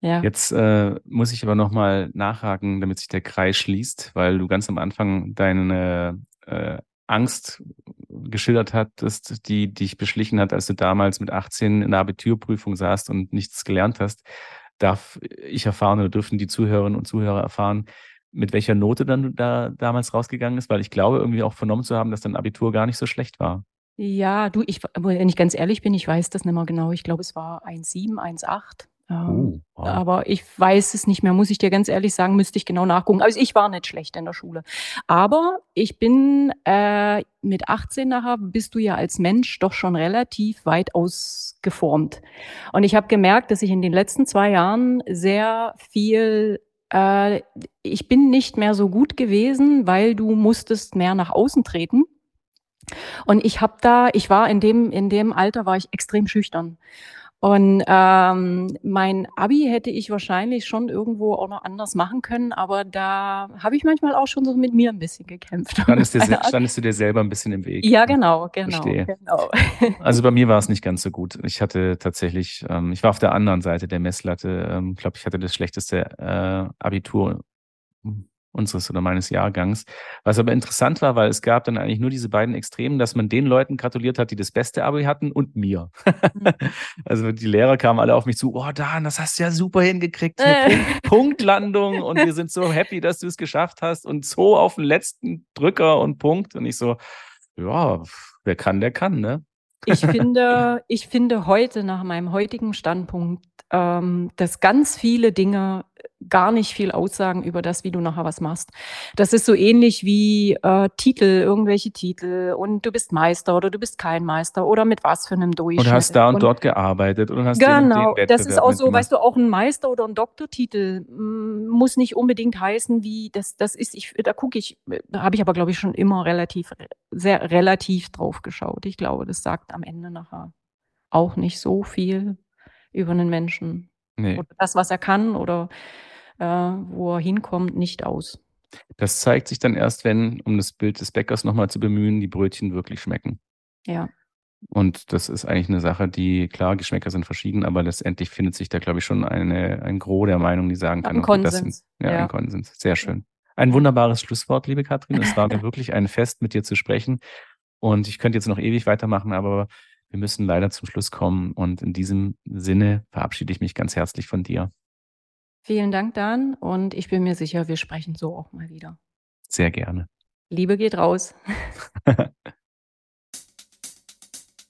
Ja. Jetzt äh, muss ich aber nochmal nachhaken, damit sich der Kreis schließt, weil du ganz am Anfang deine äh, Angst geschildert hattest, die dich beschlichen hat, als du damals mit 18 in der Abiturprüfung saßt und nichts gelernt hast. Darf ich erfahren oder dürfen die Zuhörerinnen und Zuhörer erfahren, mit welcher Note dann da damals rausgegangen ist? Weil ich glaube, irgendwie auch vernommen zu haben, dass dein Abitur gar nicht so schlecht war. Ja, du, ich, wenn ich ganz ehrlich bin, ich weiß das nicht mehr genau. Ich glaube, es war 1,7, 1,8. Ähm, oh, wow. Aber ich weiß es nicht mehr, muss ich dir ganz ehrlich sagen, müsste ich genau nachgucken. Also ich war nicht schlecht in der Schule. Aber ich bin äh, mit 18 nachher, bist du ja als Mensch doch schon relativ weit ausgeformt. Und ich habe gemerkt, dass ich in den letzten zwei Jahren sehr viel äh, ich bin nicht mehr so gut gewesen, weil du musstest mehr nach außen treten. Und ich habe da, ich war in dem, in dem Alter war ich extrem schüchtern. Und ähm, mein Abi hätte ich wahrscheinlich schon irgendwo auch noch anders machen können, aber da habe ich manchmal auch schon so mit mir ein bisschen gekämpft. Standest, dir, standest du dir selber ein bisschen im Weg? Ja, genau, genau. Genau. Also bei mir war es nicht ganz so gut. Ich hatte tatsächlich, ähm, ich war auf der anderen Seite der Messlatte. Ich ähm, glaube, ich hatte das schlechteste äh, Abitur unseres oder meines Jahrgangs. Was aber interessant war, weil es gab dann eigentlich nur diese beiden Extremen, dass man den Leuten gratuliert hat, die das beste Abi hatten und mir. Mhm. also die Lehrer kamen alle auf mich zu, oh Dan, das hast du ja super hingekriegt, eine Punkt Punktlandung und wir sind so happy, dass du es geschafft hast und so auf den letzten Drücker und Punkt. Und ich so, ja, wer kann, der kann, ne? Ich finde, ich finde heute nach meinem heutigen Standpunkt, ähm, dass ganz viele Dinge gar nicht viel aussagen über das, wie du nachher was machst. Das ist so ähnlich wie äh, Titel, irgendwelche Titel und du bist Meister oder du bist kein Meister oder mit was für einem Durchschnitt. Und hast da und, und dort gearbeitet und hast Genau, den, den das ist auch so, weißt du, auch ein Meister oder ein Doktortitel mm, muss nicht unbedingt heißen, wie das, das ist, ich, da gucke ich, da habe ich aber, glaube ich, schon immer relativ, sehr relativ drauf geschaut. Ich glaube, das sagt am Ende nachher auch nicht so viel über einen Menschen. Nee. Oder das, was er kann oder äh, wo er hinkommt, nicht aus. Das zeigt sich dann erst, wenn, um das Bild des Bäckers nochmal zu bemühen, die Brötchen wirklich schmecken. Ja. Und das ist eigentlich eine Sache, die, klar, Geschmäcker sind verschieden, aber letztendlich findet sich da, glaube ich, schon eine, ein Gros der Meinung, die sagen kann, ein okay, Konsens. das sind, ja, ja, ein Konsens. Sehr schön. Ein wunderbares Schlusswort, liebe Katrin. Es war mir wirklich ein Fest, mit dir zu sprechen. Und ich könnte jetzt noch ewig weitermachen, aber wir müssen leider zum Schluss kommen. Und in diesem Sinne verabschiede ich mich ganz herzlich von dir. Vielen Dank, Dan. Und ich bin mir sicher, wir sprechen so auch mal wieder. Sehr gerne. Liebe geht raus.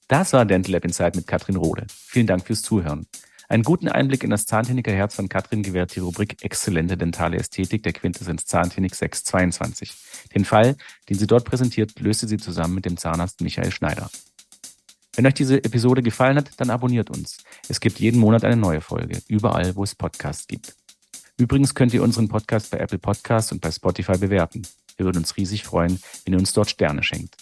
das war Dental Lab Inside mit Katrin Rohde. Vielen Dank fürs Zuhören. Einen guten Einblick in das Zahntechnikerherz von Katrin gewährt die Rubrik Exzellente dentale Ästhetik der Quintessenz Zahntechnik 622. Den Fall, den sie dort präsentiert, löste sie zusammen mit dem Zahnarzt Michael Schneider. Wenn euch diese Episode gefallen hat, dann abonniert uns. Es gibt jeden Monat eine neue Folge, überall, wo es Podcasts gibt. Übrigens könnt ihr unseren Podcast bei Apple Podcasts und bei Spotify bewerten. Wir würden uns riesig freuen, wenn ihr uns dort Sterne schenkt.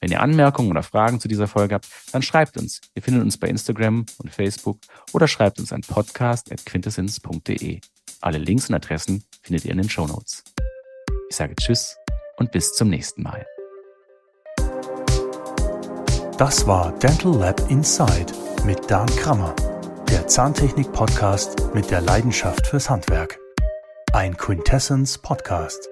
Wenn ihr Anmerkungen oder Fragen zu dieser Folge habt, dann schreibt uns. Ihr findet uns bei Instagram und Facebook oder schreibt uns an podcast.quintessence.de. Alle Links und Adressen findet ihr in den Show Notes. Ich sage Tschüss und bis zum nächsten Mal. Das war Dental Lab Inside mit Dan Krammer, der Zahntechnik-Podcast mit der Leidenschaft fürs Handwerk. Ein Quintessence Podcast.